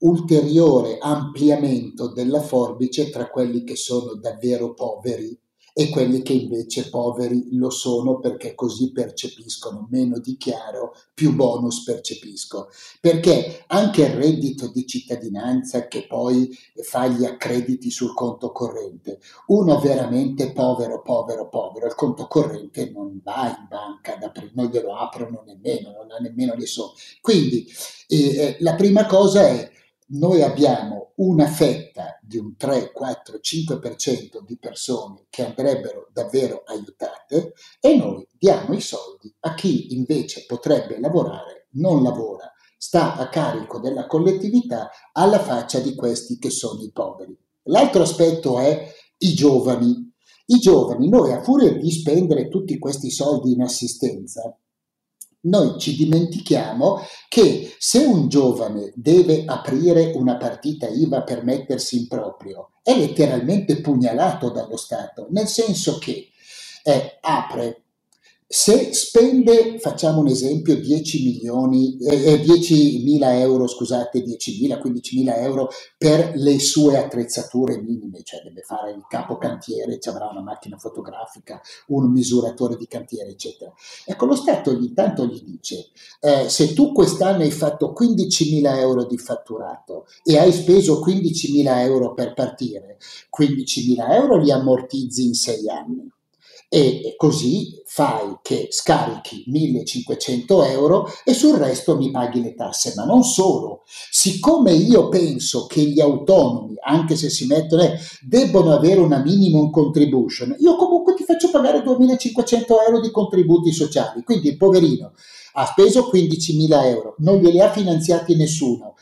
ulteriore ampliamento della forbice tra quelli che sono davvero poveri e quelli che invece poveri lo sono perché così percepiscono meno di chiaro, più bonus percepisco. Perché anche il reddito di cittadinanza che poi fa gli accrediti sul conto corrente, uno veramente povero, povero, povero, il conto corrente non va in banca, non glielo aprono nemmeno, non ha nemmeno le somme. Quindi eh, la prima cosa è noi abbiamo una fetta di un 3, 4, 5% di persone che andrebbero davvero aiutate e noi diamo i soldi a chi invece potrebbe lavorare, non lavora, sta a carico della collettività alla faccia di questi che sono i poveri. L'altro aspetto è i giovani. I giovani, noi a furia di spendere tutti questi soldi in assistenza, noi ci dimentichiamo che se un giovane deve aprire una partita IVA per mettersi in proprio, è letteralmente pugnalato dallo Stato, nel senso che eh, apre se spende, facciamo un esempio, 10 milioni, eh, 10.000 eh, euro, scusate, 10.000, 15.000 euro per le sue attrezzature minime, cioè deve fare il capo cantiere, ci avrà una macchina fotografica, un misuratore di cantiere, eccetera. Ecco, lo Stato ogni tanto gli dice, eh, se tu quest'anno hai fatto 15.000 euro di fatturato e hai speso 15.000 euro per partire, 15.000 euro li ammortizzi in 6 anni e così fai che scarichi 1500 euro e sul resto mi paghi le tasse. Ma non solo, siccome io penso che gli autonomi, anche se si mettono, debbono avere una minimum contribution, io comunque ti faccio pagare 2500 euro di contributi sociali. Quindi il poverino ha speso 15.000 euro, non glieli ha finanziati nessuno.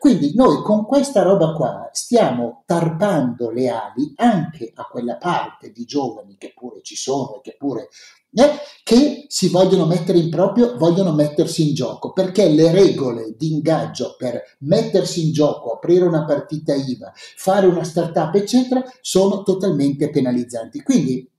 Quindi noi con questa roba qua stiamo tarpando le ali anche a quella parte di giovani che pure ci sono e che pure eh, che si vogliono mettere in proprio, vogliono mettersi in gioco, perché le regole di ingaggio per mettersi in gioco, aprire una partita IVA, fare una startup, eccetera, sono totalmente penalizzanti. Quindi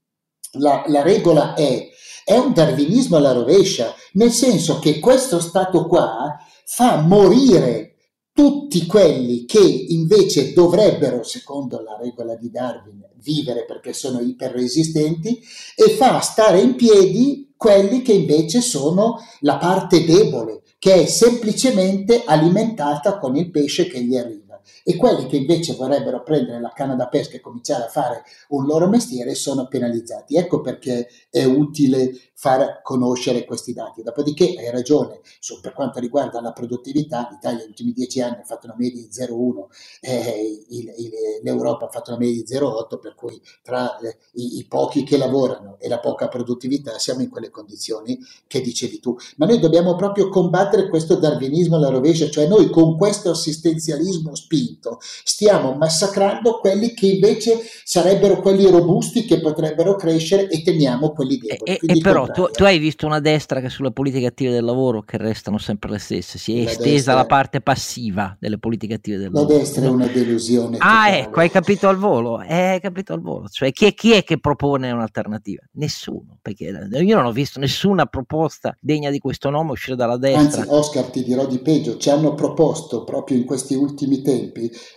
la, la regola è è un darwinismo alla rovescia, nel senso che questo stato qua fa morire tutti quelli che invece dovrebbero, secondo la regola di Darwin, vivere perché sono iperresistenti e fa stare in piedi quelli che invece sono la parte debole, che è semplicemente alimentata con il pesce che gli arriva e quelli che invece vorrebbero prendere la canna da pesca e cominciare a fare un loro mestiere sono penalizzati. Ecco perché è utile far conoscere questi dati. Dopodiché hai ragione, su, per quanto riguarda la produttività, l'Italia negli ultimi dieci anni ha fatto una media di 0,1, eh, il, il, l'Europa ha fatto una media di 0,8, per cui tra eh, i, i, pochi che lavorano e la poca produttività siamo in quelle condizioni che dicevi tu. Ma noi dobbiamo proprio combattere questo darwinismo alla rovescia, cioè noi con questo assistenzialismo spinto stiamo massacrando quelli che invece sarebbero quelli robusti che potrebbero crescere e temiamo quelli deboli. E, e però tu, tu, hai visto una destra che sulle politiche attive del lavoro che restano sempre le stesse, si è la estesa destra, la parte passiva delle politiche attive del la lavoro. La destra è una delusione. Ah, totale. ecco, hai capito al volo, eh, hai capito al volo. Cioè, chi è, chi è che propone un'alternativa? Nessuno, perché io non ho visto nessuna proposta degna di questo nome uscire dalla destra. Anzi, Oscar, ti dirò di peggio, ci hanno proposto proprio in questi ultimi tempi,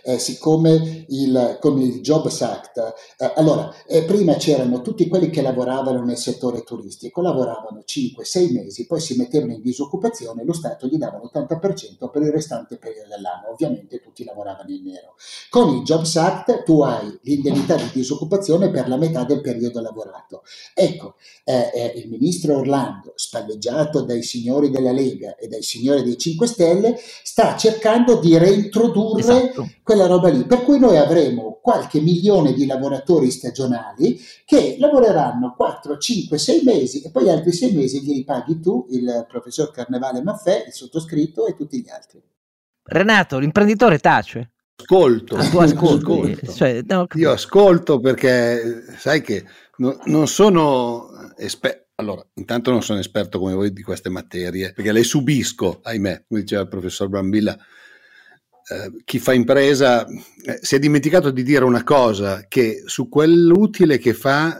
eh, siccome il, con il Jobs Act, eh, allora, eh, prima c'erano tutti quelli che lavoravano nel settore turistico, lavoravano 5-6 mesi, poi si mettevano in disoccupazione e lo Stato gli dava l'80% per il restante periodo dell'anno. Ovviamente tutti lavoravano in nero. Con il Jobs Act tu hai l'indennità di disoccupazione per la metà del periodo lavorato. Ecco, eh, eh, il ministro Orlando, spalleggiato dai signori della Lega e dai signori dei 5 Stelle, sta cercando di reintrodurre esatto. quella roba lì. Per cui noi avremo qualche milione di lavoratori stagionali che lavoreranno 4, 5, 6 mesi e poi altri 6 mesi li ripaghi tu, il professor Carnevale Maffè, il sottoscritto e tutti gli altri. Renato, l'imprenditore tace. Ascolto, ah, tu ascolti. ascolto. Cioè, no, io ascolto perché sai che no, non sono esperto. Allora, intanto non sono esperto come voi di queste materie, perché le subisco, ahimè, come diceva il professor Brambilla, eh, chi fa impresa eh, si è dimenticato di dire una cosa, che su quell'utile che fa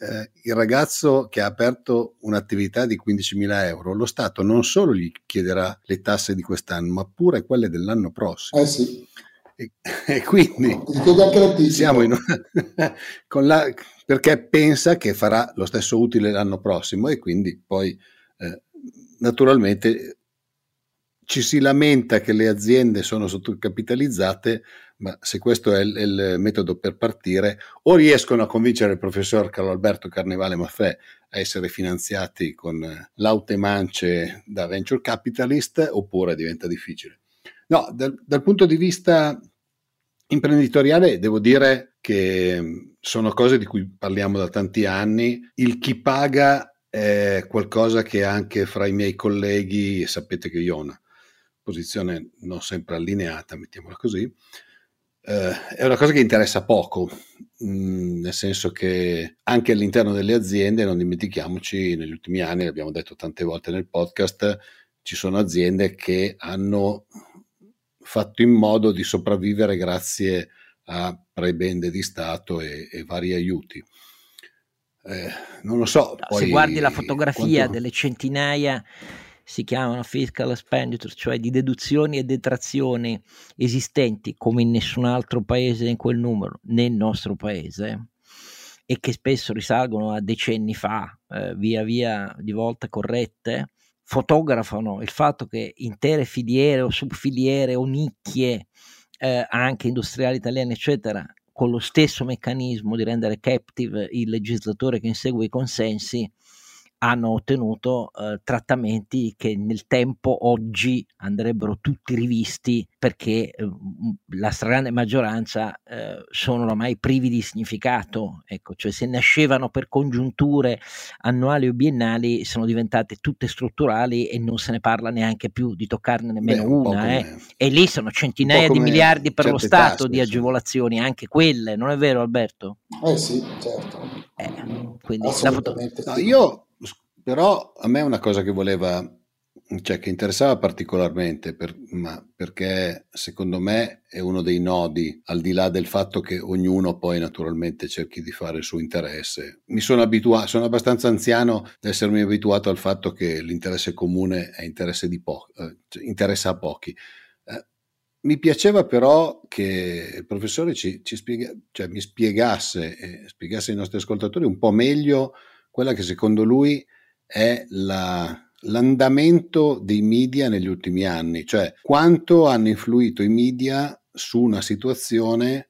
eh, il ragazzo che ha aperto un'attività di 15.000 euro, lo Stato non solo gli chiederà le tasse di quest'anno, ma pure quelle dell'anno prossimo. Eh sì. E, e quindi siamo in una, con la, perché pensa che farà lo stesso utile l'anno prossimo e quindi poi eh, naturalmente ci si lamenta che le aziende sono sottocapitalizzate, ma se questo è il, il, metodo per partire, o riescono a convincere il professor Carlo Alberto Carnevale Maffè a essere finanziati con laute mance da venture capitalist, oppure diventa difficile. No, dal, dal punto di vista imprenditoriale devo dire che sono cose di cui parliamo da tanti anni. Il chi paga è qualcosa che anche fra i miei colleghi, sapete che io ho una posizione non sempre allineata, mettiamola così, eh, è una cosa che interessa poco, mh, mm, nel senso che anche all'interno delle aziende, non dimentichiamoci, negli ultimi anni, l'abbiamo detto tante volte nel podcast, ci sono aziende che hanno fatto in modo di sopravvivere grazie a prebende di Stato e, e vari aiuti. Eh, non lo so. No, se guardi la fotografia quanto... delle centinaia si chiamano fiscal expenditure, cioè di deduzioni e detrazioni esistenti come in nessun altro paese in quel numero, nel nostro paese, e che spesso risalgono a decenni fa, eh, via via di volta corrette, fotografano il fatto che intere filiere o subfiliere o nicchie, eh, anche industriali italiane, eccetera, con lo stesso meccanismo di rendere captive il legislatore che insegue i consensi, hanno ottenuto eh, trattamenti che nel tempo oggi andrebbero tutti rivisti perché eh, la stragrande maggioranza eh, sono ormai privi di significato, ecco, cioè se nascevano per congiunture annuali o biennali sono diventate tutte strutturali e non se ne parla neanche più di toccarne nemmeno Beh, un una eh. e lì sono centinaia di miliardi per lo Stato tasse, di agevolazioni, anche quelle, non è vero Alberto? Eh sì, certo. Eh, quindi Assolutamente. No, io però a me è una cosa che voleva, cioè che interessava particolarmente, per, ma perché secondo me è uno dei nodi, al di là del fatto che ognuno poi naturalmente cerchi di fare il suo interesse. Mi sono abituato, sono abbastanza anziano da essermi abituato al fatto che l'interesse comune interesse po- eh, cioè interessa a pochi. Eh, mi piaceva però che il professore ci, ci spiega, cioè mi spiegasse e spiegasse ai nostri ascoltatori un po' meglio quella che secondo lui è la, l'andamento dei media negli ultimi anni, cioè quanto hanno influito i media su una situazione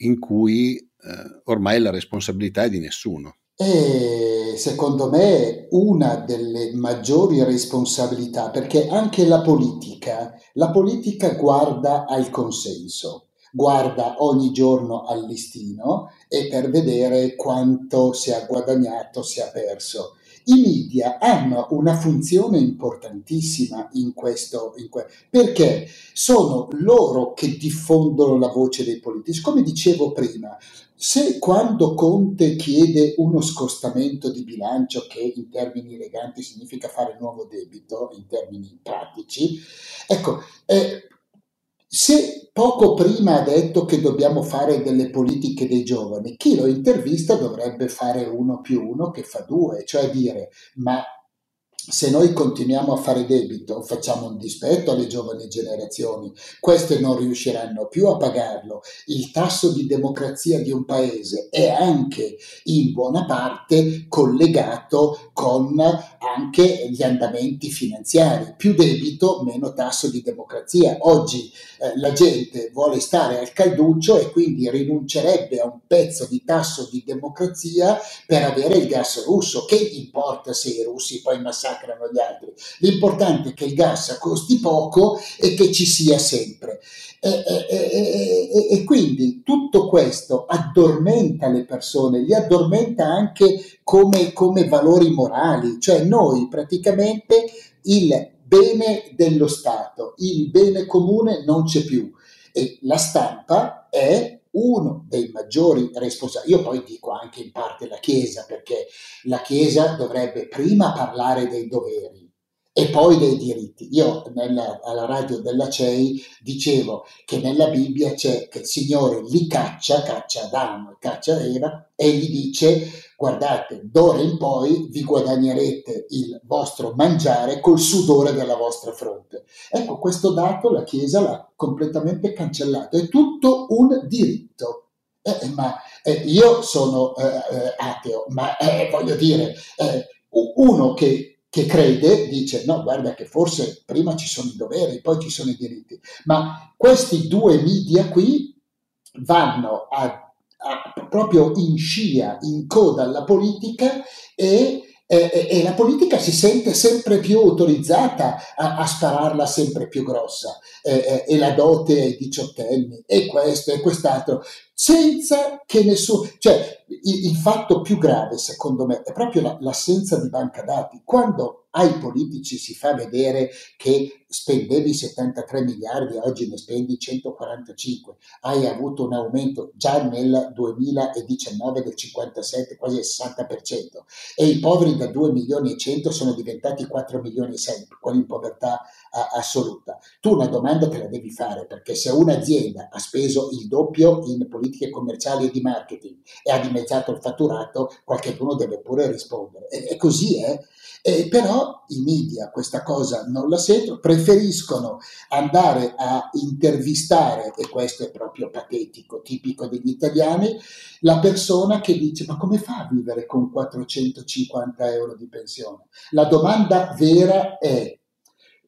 in cui eh, ormai la responsabilità è di nessuno. E secondo me una delle maggiori responsabilità, perché anche la politica, la politica guarda al consenso, guarda ogni giorno al listino e per vedere quanto si è guadagnato, si è perso. I media hanno una funzione importantissima in questo, in que- perché sono loro che diffondono la voce dei politici. Come dicevo prima, se quando Conte chiede uno scostamento di bilancio, che in termini eleganti significa fare nuovo debito, in termini pratici, ecco, eh, se poco prima ha detto che dobbiamo fare delle politiche dei giovani, chi lo intervista dovrebbe fare uno più uno che fa due, cioè dire ma se noi continuiamo a fare debito facciamo un dispetto alle giovani generazioni, queste non riusciranno più a pagarlo. Il tasso di democrazia di un paese è anche in buona parte collegato con anche gli andamenti finanziari. Più debito, meno tasso di democrazia. Oggi eh, la gente vuole stare al calduccio e quindi rinuncerebbe a un pezzo di tasso di democrazia per avere il gas russo. Che importa se i russi poi massacrano? Massacrano gli altri. L'importante è che il gas costi poco e che ci sia sempre. E, e, e, e, quindi tutto questo addormenta le persone, li addormenta anche come, come valori morali, cioè noi praticamente il bene dello Stato, il bene comune non c'è più e la stampa è uno dei maggiori responsabili, io poi dico anche in parte la Chiesa, perché la Chiesa dovrebbe prima parlare dei doveri e poi dei diritti. Io nella, alla radio della CEI dicevo che nella Bibbia c'è che il Signore li caccia, caccia Adamo, caccia Eva e gli dice guardate, d'ora in poi vi guadagnerete il vostro mangiare col sudore della vostra fronte. Ecco, questo dato la Chiesa l'ha completamente cancellato, è tutto un diritto. Eh, ma eh, io sono eh, eh ateo, ma eh, voglio dire, eh, uno che che crede dice no, guarda che forse prima ci sono i doveri, poi ci sono i diritti, ma questi due media qui vanno a, proprio in scia, in coda alla politica e e, e, la politica si sente sempre più autorizzata a, a spararla sempre più grossa. E, e, la dote ai diciottenni e questo e quest'altro senza che nessuno cioè il, il fatto più grave secondo me è proprio la, l'assenza di banca dati. Quando ai politici si fa vedere che spendevi 73 miliardi, oggi ne spendi 145, hai avuto un aumento già nel 2019 del 57, quasi il 60%, e i poveri da 2 milioni e 100 sono diventati 4 milioni e 6, con in povertà assoluta. Tu una domanda te la devi fare, perché se un'azienda ha speso il doppio in politiche commerciali e di marketing e ha dimezzato il fatturato, qualcuno deve pure rispondere. E, e così è. Eh, però i media questa cosa non la sentono, preferiscono andare a intervistare, e questo è proprio patetico, tipico degli italiani, la persona che dice ma come fa a vivere con 450 euro di pensione? La domanda vera è,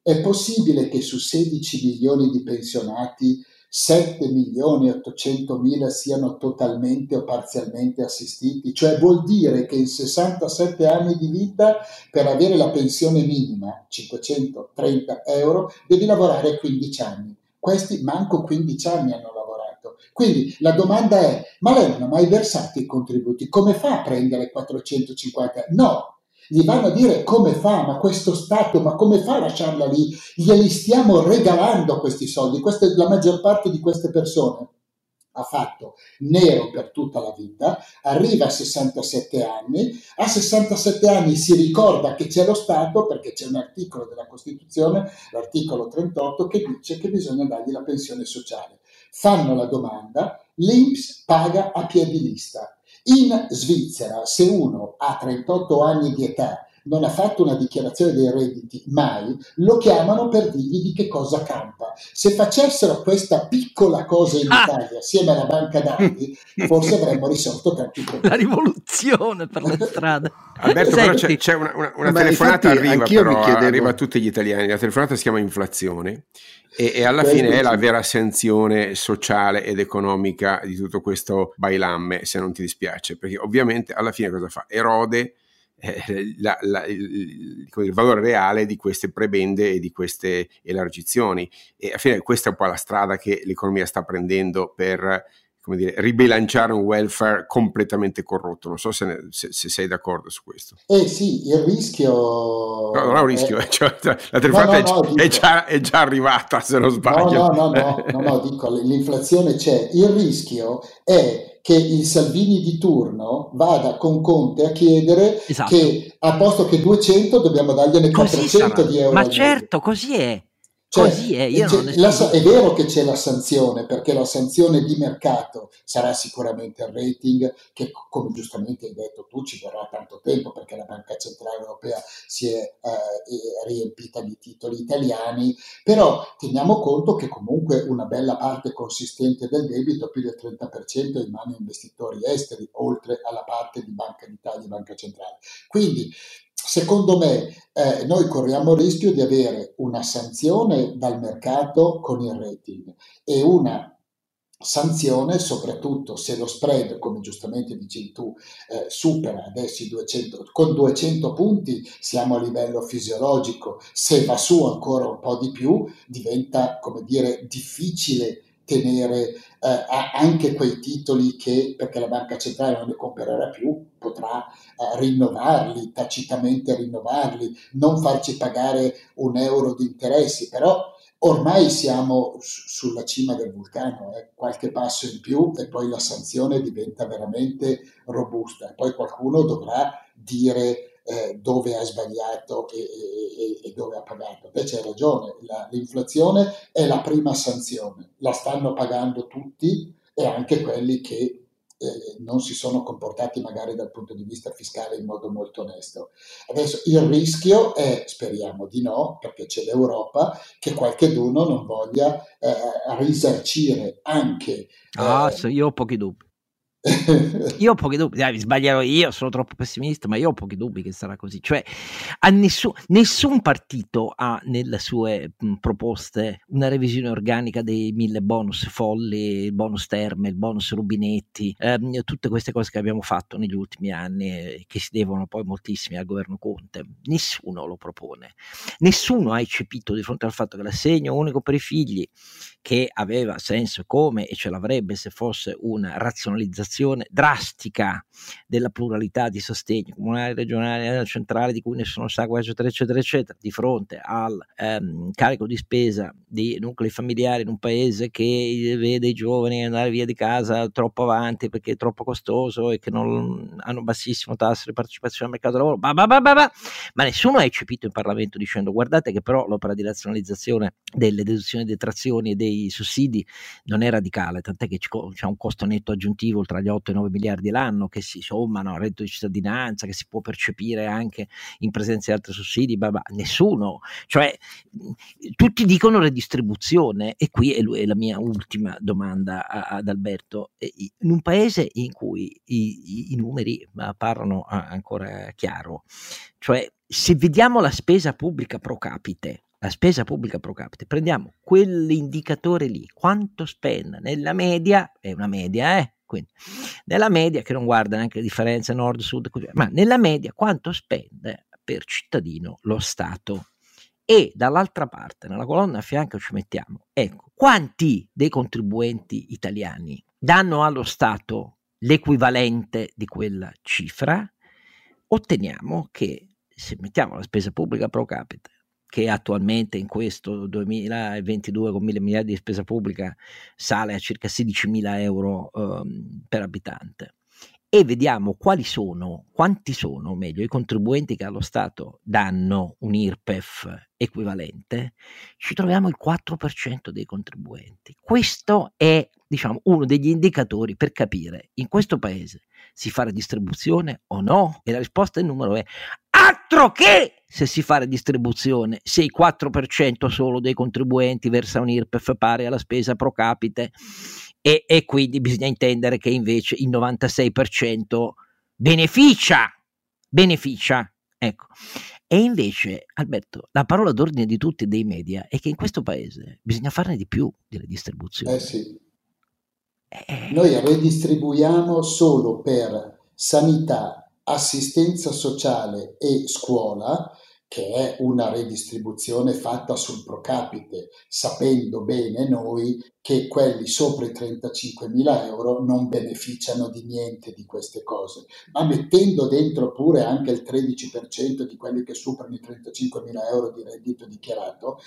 è possibile che su 16 milioni di pensionati 7 milioni e 800 mila siano totalmente o parzialmente assistiti, cioè vuol dire che in 67 anni di vita per avere la pensione minima, 530 euro, devi lavorare 15 anni. Questi manco 15 anni hanno lavorato. Quindi la domanda è, ma lei non ha mai versato i contributi? Come fa a prendere 450? No, gli vanno a dire come fa, ma questo Stato, ma come fa a lasciarla lì? Glieli stiamo regalando questi soldi. Questa, la maggior parte di queste persone ha fatto nero per tutta la vita, arriva a 67 anni, a 67 anni si ricorda che c'è lo Stato perché c'è un articolo della Costituzione, l'articolo 38, che dice che bisogna dargli la pensione sociale. Fanno la domanda, l'Inps paga a piedi lista in Svizzera, se uno ha 38 anni di età non ha fatto una dichiarazione dei redditi mai, lo chiamano per dirgli di che cosa campa. Se facessero questa piccola cosa in ah. Italia assieme alla banca dati, forse avremmo risolto tanti problemi. La rivoluzione per le strade. Alberto, però c'è, c'è una, una, una telefonata infatti, arriva, però, chiedevo... arriva a tutti gli italiani. La telefonata si chiama inflazione e, e alla fine è la vera sanzione sociale ed economica di tutto questo bailamme, se non ti dispiace, perché ovviamente alla fine cosa fa? Erode eh, la, la, il, il, valore reale di queste prebende e di queste elargizioni. E alla fine questa è un po' la strada che l'economia sta prendendo per come dire, ribilanciare un welfare completamente corrotto. Non so se, ne, se, se, sei d'accordo su questo. Eh sì, il rischio... No, non è un rischio, è... cioè, la telefonata no, no, è, è, già, è, già, arrivata, se non sbaglio. No, no, no, no, no, dico, l'inflazione c'è. Il rischio è che il Salvini di turno vada con Conte a chiedere esatto. che a posto che 200 dobbiamo dargliene 400 di euro. Ma certo, così è. Cioè, Così è, io non la, è vero che c'è la sanzione, perché la sanzione di mercato sarà sicuramente il rating, che come giustamente hai detto tu ci vorrà tanto tempo perché la Banca Centrale Europea si è eh, riempita di titoli italiani, però teniamo conto che comunque una bella parte consistente del debito, più del 30%, è in mano a investitori esteri, oltre alla parte di Banca d'Italia e Banca Centrale. Quindi secondo me eh, noi corriamo il rischio di avere una sanzione dal mercato con il rating e una sanzione soprattutto se lo spread, come giustamente dici tu, eh, supera adesso i 200, con 200 punti siamo a livello fisiologico, se va su ancora un po' di più diventa, come dire, difficile tenere eh, anche quei titoli che, perché la banca centrale non li comprerà più, potrà eh, rinnovarli, tacitamente rinnovarli, non farci pagare un euro di interessi, però ormai siamo sulla cima del vulcano, eh, qualche passo in più e poi la sanzione diventa veramente robusta, poi qualcuno dovrà dire eh, dove ha sbagliato e, e, e, dove ha pagato. Invece hai ragione, la, l'inflazione è la prima sanzione, la stanno pagando tutti e anche quelli che eh, non si sono comportati magari dal punto di vista fiscale in modo molto onesto. Adesso il rischio è, speriamo di no, perché c'è l'Europa, che qualcheduno non voglia eh, risarcire anche... Ah, eh, io ho pochi dubbi. Io ho pochi dubbi, dai, sbaglierò io, sono troppo pessimista, ma io ho pochi dubbi che sarà così. Cioè, nessun, nessun, partito ha nelle sue mh, proposte una revisione organica dei mille bonus folli, il bonus terme, il bonus rubinetti, ehm, tutte queste cose che abbiamo fatto negli ultimi anni e che si devono poi moltissimi al governo Conte. Nessuno lo propone. Nessuno ha eccepito di fronte al fatto che l'assegno unico per i figli, che aveva senso come e ce l'avrebbe se fosse una razionalizzazione drastica della pluralità di sostegni comunali, regionali, e centrali, di cui nessuno sa, eccetera, eccetera, eccetera, di fronte al ehm, carico di spesa di nuclei familiari in un paese che vede i giovani andare via di casa troppo avanti perché è troppo costoso e che non hanno bassissimo tasso di partecipazione al mercato del lavoro, bah bah bah ma nessuno ha eccepito in Parlamento dicendo guardate che però l'opera di razionalizzazione delle deduzioni, detrazioni e dei sussidi non è radicale, tant'è che c'è un costo netto aggiuntivo tra gli 8 e i 9 miliardi l'anno che si sommano al reddito di cittadinanza, che si può percepire anche in presenza di altri sussidi, bah, bah, nessuno, cioè tutti dicono redistribuzione e qui è, la mia ultima domanda ad Alberto, in un paese in cui i, i, i numeri parlano ancora chiaro, cioè se vediamo la spesa pubblica pro capite, la spesa pubblica pro capite, prendiamo quell'indicatore lì, quanto spende nella media, è una media, eh, quindi, nella media, che non guarda neanche le differenze nord-sud, ma nella media quanto spende per cittadino lo Stato? E dall'altra parte, nella colonna a fianco ci mettiamo, ecco, quanti dei contribuenti italiani danno allo Stato l'equivalente di quella cifra? Otteniamo che se mettiamo la spesa pubblica pro capite che attualmente in questo 2022 con mille miliardi di spesa pubblica sale a circa 16 mila euro um, per abitante e vediamo quali sono, quanti sono, meglio, i contribuenti che allo Stato danno un IRPEF equivalente, ci troviamo il 4% dei contribuenti. Questo è, diciamo, uno degli indicatori per capire in questo paese si fa distribuzione o no? E la risposta in numero è altro che se si fa la distribuzione, se il 4% solo dei contribuenti versa un IRPEF pari alla spesa pro capite e, e quindi bisogna intendere che invece il 96% beneficia, beneficia, ecco. E invece, Alberto, la parola d'ordine di tutti dei media è che in questo paese bisogna farne di più delle distribuzioni. Eh sì. Eh. Noi redistribuiamo solo per sanità, assistenza sociale e scuola, che è una redistribuzione fatta sul pro capite, sapendo bene noi che quelli sopra i 35.000 euro non beneficiano di niente di queste cose, ma mettendo dentro pure anche il 13% di quelli che superano i 35.000 euro di reddito dichiarato,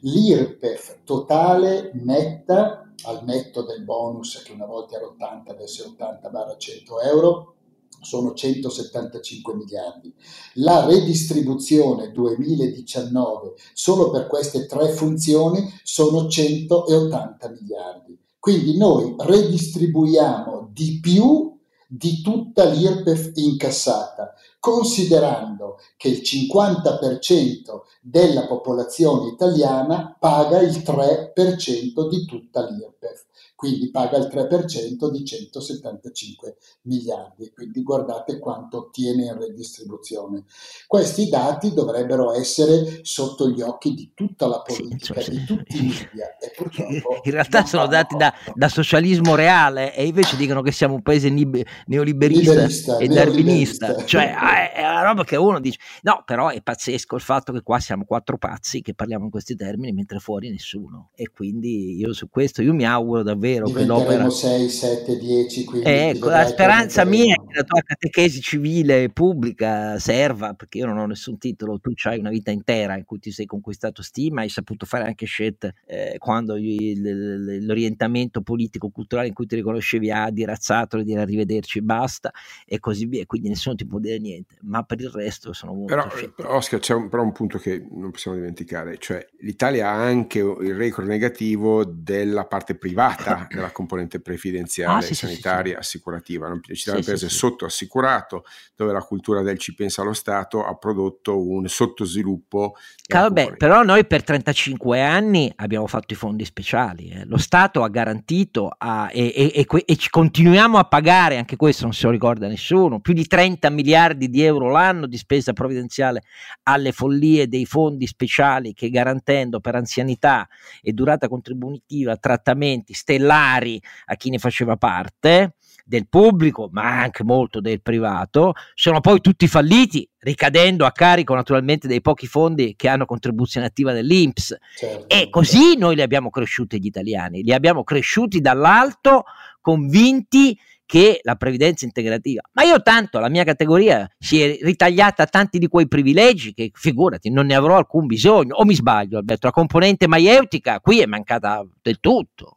l'IRPEF totale netta, al netto del bonus che una volta era 80, adesso è 80 barra 100 euro, sono 175 miliardi. La redistribuzione 2019 solo per queste tre funzioni sono 180 miliardi. Quindi noi redistribuiamo di più di tutta l'IRPEF incassata, considerando che il 50% della popolazione italiana paga il 3% di tutta l'IRPEF quindi paga il 3% di 175 miliardi, quindi guardate quanto ottiene in redistribuzione. Questi dati dovrebbero essere sotto gli occhi di tutta la politica, sì, di tutti i media e purtroppo... In realtà sono dati da, da, socialismo reale e invece dicono che siamo un paese neoliberista Liberista, e darwinista, cioè ah, è una roba che uno dice, no però è pazzesco il fatto che qua siamo quattro pazzi che parliamo in questi termini mentre fuori nessuno. E quindi io su questo io mi auguro davvero vero che l'opera 6, 7, 10, 15 ecco, la speranza mia è che la tua catechesi civile pubblica serva perché io non ho nessun titolo tu hai una vita intera in cui ti sei conquistato stima hai saputo fare anche scelte eh, quando il, l'orientamento politico culturale in cui ti riconoscevi a di razzato dire arrivederci basta e così via quindi nessuno ti può dire niente ma per il resto sono molto però, però Oscar c'è un, però un punto che non possiamo dimenticare cioè l'Italia ha anche il record negativo della parte privata della componente previdenziale, ah, sì, sanitaria, sì, assicurativa. Non ci sì, paese sì, sottoassicurato, dove la cultura del ci pensa lo Stato ha prodotto un sottosviluppo. Vabbè, però noi per 35 anni abbiamo fatto i fondi speciali. Eh. Lo Stato ha garantito a, e, e, e, e, continuiamo a pagare, anche questo non se lo ricorda nessuno, più di 30 miliardi di euro l'anno di spesa provvidenziale alle follie dei fondi speciali che garantendo per anzianità e durata contributiva trattamenti stellari a chi ne faceva parte del pubblico, ma anche molto del privato, sono poi tutti falliti, ricadendo a carico naturalmente dei pochi fondi che hanno contribuzione attiva dell'Inps. Certo, e così noi li abbiamo cresciuti gli italiani, li abbiamo cresciuti dall'alto, convinti che la previdenza integrativa. Ma io tanto, la mia categoria si è ritagliata tanti di quei privilegi che figurati, non ne avrò alcun bisogno. O mi sbaglio, Alberto, la componente maieutica qui è mancata del tutto.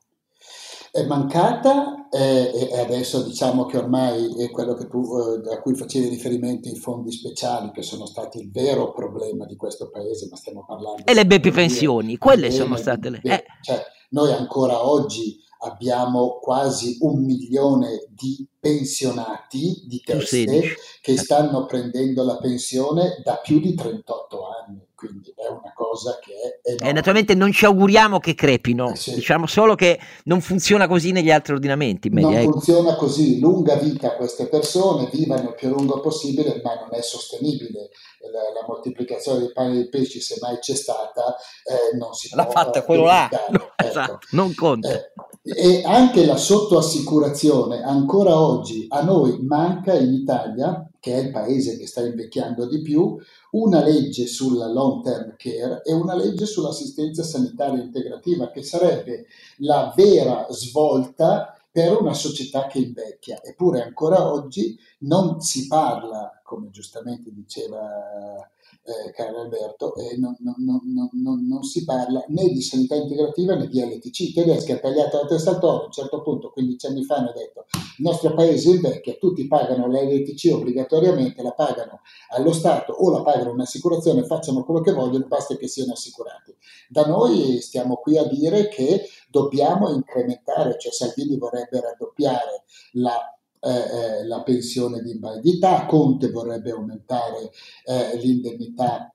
È mancata eh, e adesso diciamo che ormai è quello che tu, eh, a cui facevi riferimento i fondi speciali che sono stati il vero problema di questo paese, ma stiamo parlando... E le BP pensioni, quelle sono state le... Eh. Cioè, noi ancora oggi abbiamo quasi un milione di pensionati di teste che stanno prendendo la pensione da più di 38 anni, quindi è una cosa che è enorme. E naturalmente non ci auguriamo che crepino, eh sì. diciamo solo che non funziona così negli altri ordinamenti. Non ecco. funziona così, lunga vita a queste persone, vivano il più lungo possibile, ma non è sostenibile. La, la moltiplicazione dei pani e dei pesci, se mai c'è stata, eh, non si L'ha può... L'ha fatta quello là, no, ecco. esatto, non conta. Eh, e anche la sottoassicurazione ancora oggi a noi manca in Italia, che è il paese che sta invecchiando di più, una legge sulla long term care e una legge sull'assistenza sanitaria integrativa, che sarebbe la vera svolta per una società che invecchia. Eppure ancora oggi non si parla, come giustamente diceva eh, caro Alberto, eh, non, non, non, non, si parla né di sanità integrativa né di LTC. Tedeschi ha tagliato la testa al toro, a un certo punto, 15 anni fa, hanno detto il nostro paese invecchia, tutti pagano l'LTC obbligatoriamente, la pagano allo Stato o la pagano un'assicurazione, facciano quello che vogliono, basta che siano assicurati. Da noi stiamo qui a dire che dobbiamo incrementare, cioè Salvini vorrebbe raddoppiare la eh, eh, la pensione di invalidità, Conte vorrebbe aumentare eh, l'indennità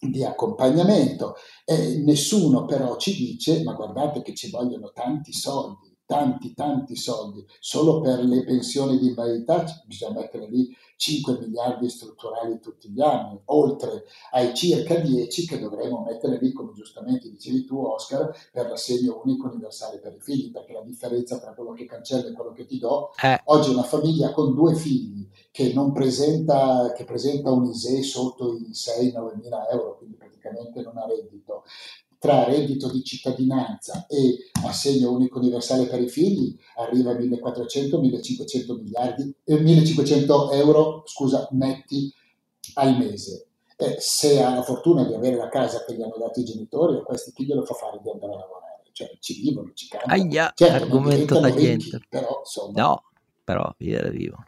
di accompagnamento. Eh, nessuno però ci dice, ma guardate che ci vogliono tanti soldi, tanti, tanti soldi, solo per le pensioni di invalidità bisogna mettere lì 5 miliardi strutturali tutti gli anni, oltre ai circa 10 che dovremo mettere lì, come giustamente dicevi tu Oscar, per l'assegno unico universale per i figli, perché la differenza tra quello che cancello e quello che ti do, eh. oggi una famiglia con due figli che, non presenta, che presenta un ISE sotto i 6-9 mila euro, quindi praticamente non ha reddito, tra reddito di cittadinanza e assegno unico universale per i figli arriva a 1400-1500 miliardi, eh, 1500 euro scusa, netti al mese. Eh, se ha la fortuna di avere la casa che gli hanno dato i genitori, a questi chi glielo fa fare di andare a lavorare? Cioè ci vivono, ci cambiano. Aia, certo, argomento tagliente. Però, insomma, no, però vivo.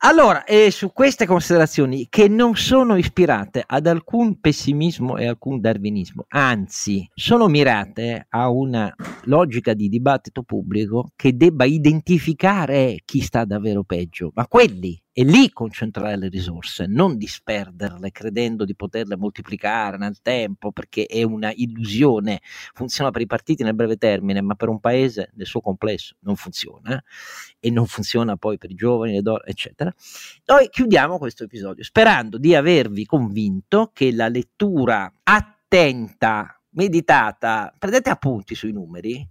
Allora, eh, su queste considerazioni che non sono ispirate ad alcun pessimismo e alcun darwinismo, anzi sono mirate a una logica di dibattito pubblico che debba identificare chi sta davvero peggio, ma quelli e lì concentrare le risorse, non disperderle credendo di poterle moltiplicare nel tempo, perché è una illusione, funziona per i partiti nel breve termine, ma per un paese nel suo complesso non funziona e non funziona poi per i giovani, le donne, eccetera. Noi chiudiamo questo episodio sperando di avervi convinto che la lettura attenta meditata, prendete appunti sui numeri,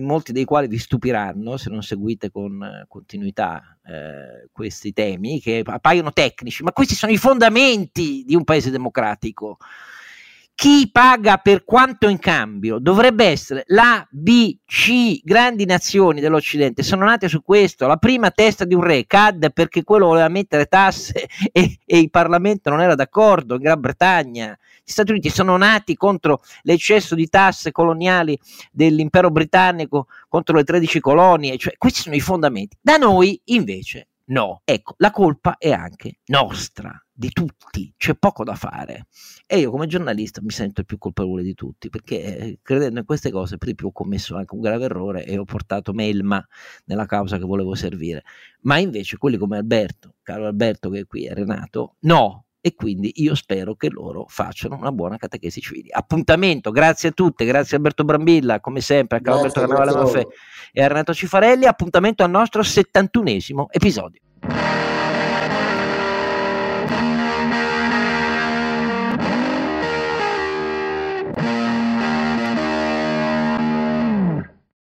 molti dei quali vi stupiranno se non seguite con eh, continuità eh, questi temi che appaiono tecnici, ma questi sono i fondamenti di un paese democratico chi paga per quanto in cambio dovrebbe essere la B, C, grandi nazioni dell'Occidente sono nate su questo. La prima testa di un re cadde perché quello voleva mettere tasse e, e il Parlamento non era d'accordo in Gran Bretagna. Gli Stati Uniti sono nati contro l'eccesso di tasse coloniali dell'impero britannico, contro le 13 colonie, cioè questi sono i fondamenti. Da noi invece no. Ecco, la colpa è anche nostra di tutti, c'è poco da fare. E io come giornalista mi sento il più colpevole di tutti, perché eh, credendo in queste cose, per di più ho commesso anche un grave errore e ho portato Melma nella causa che volevo servire. Ma invece quelli come Alberto, caro Alberto che è qui, è Renato, no. E quindi io spero che loro facciano una buona catechesi civili. Appuntamento, grazie a tutte, grazie a Alberto Brambilla, come sempre, a Carlo Alberto Carnavale Maffè e a Renato Cifarelli. Appuntamento al nostro 71esimo episodio.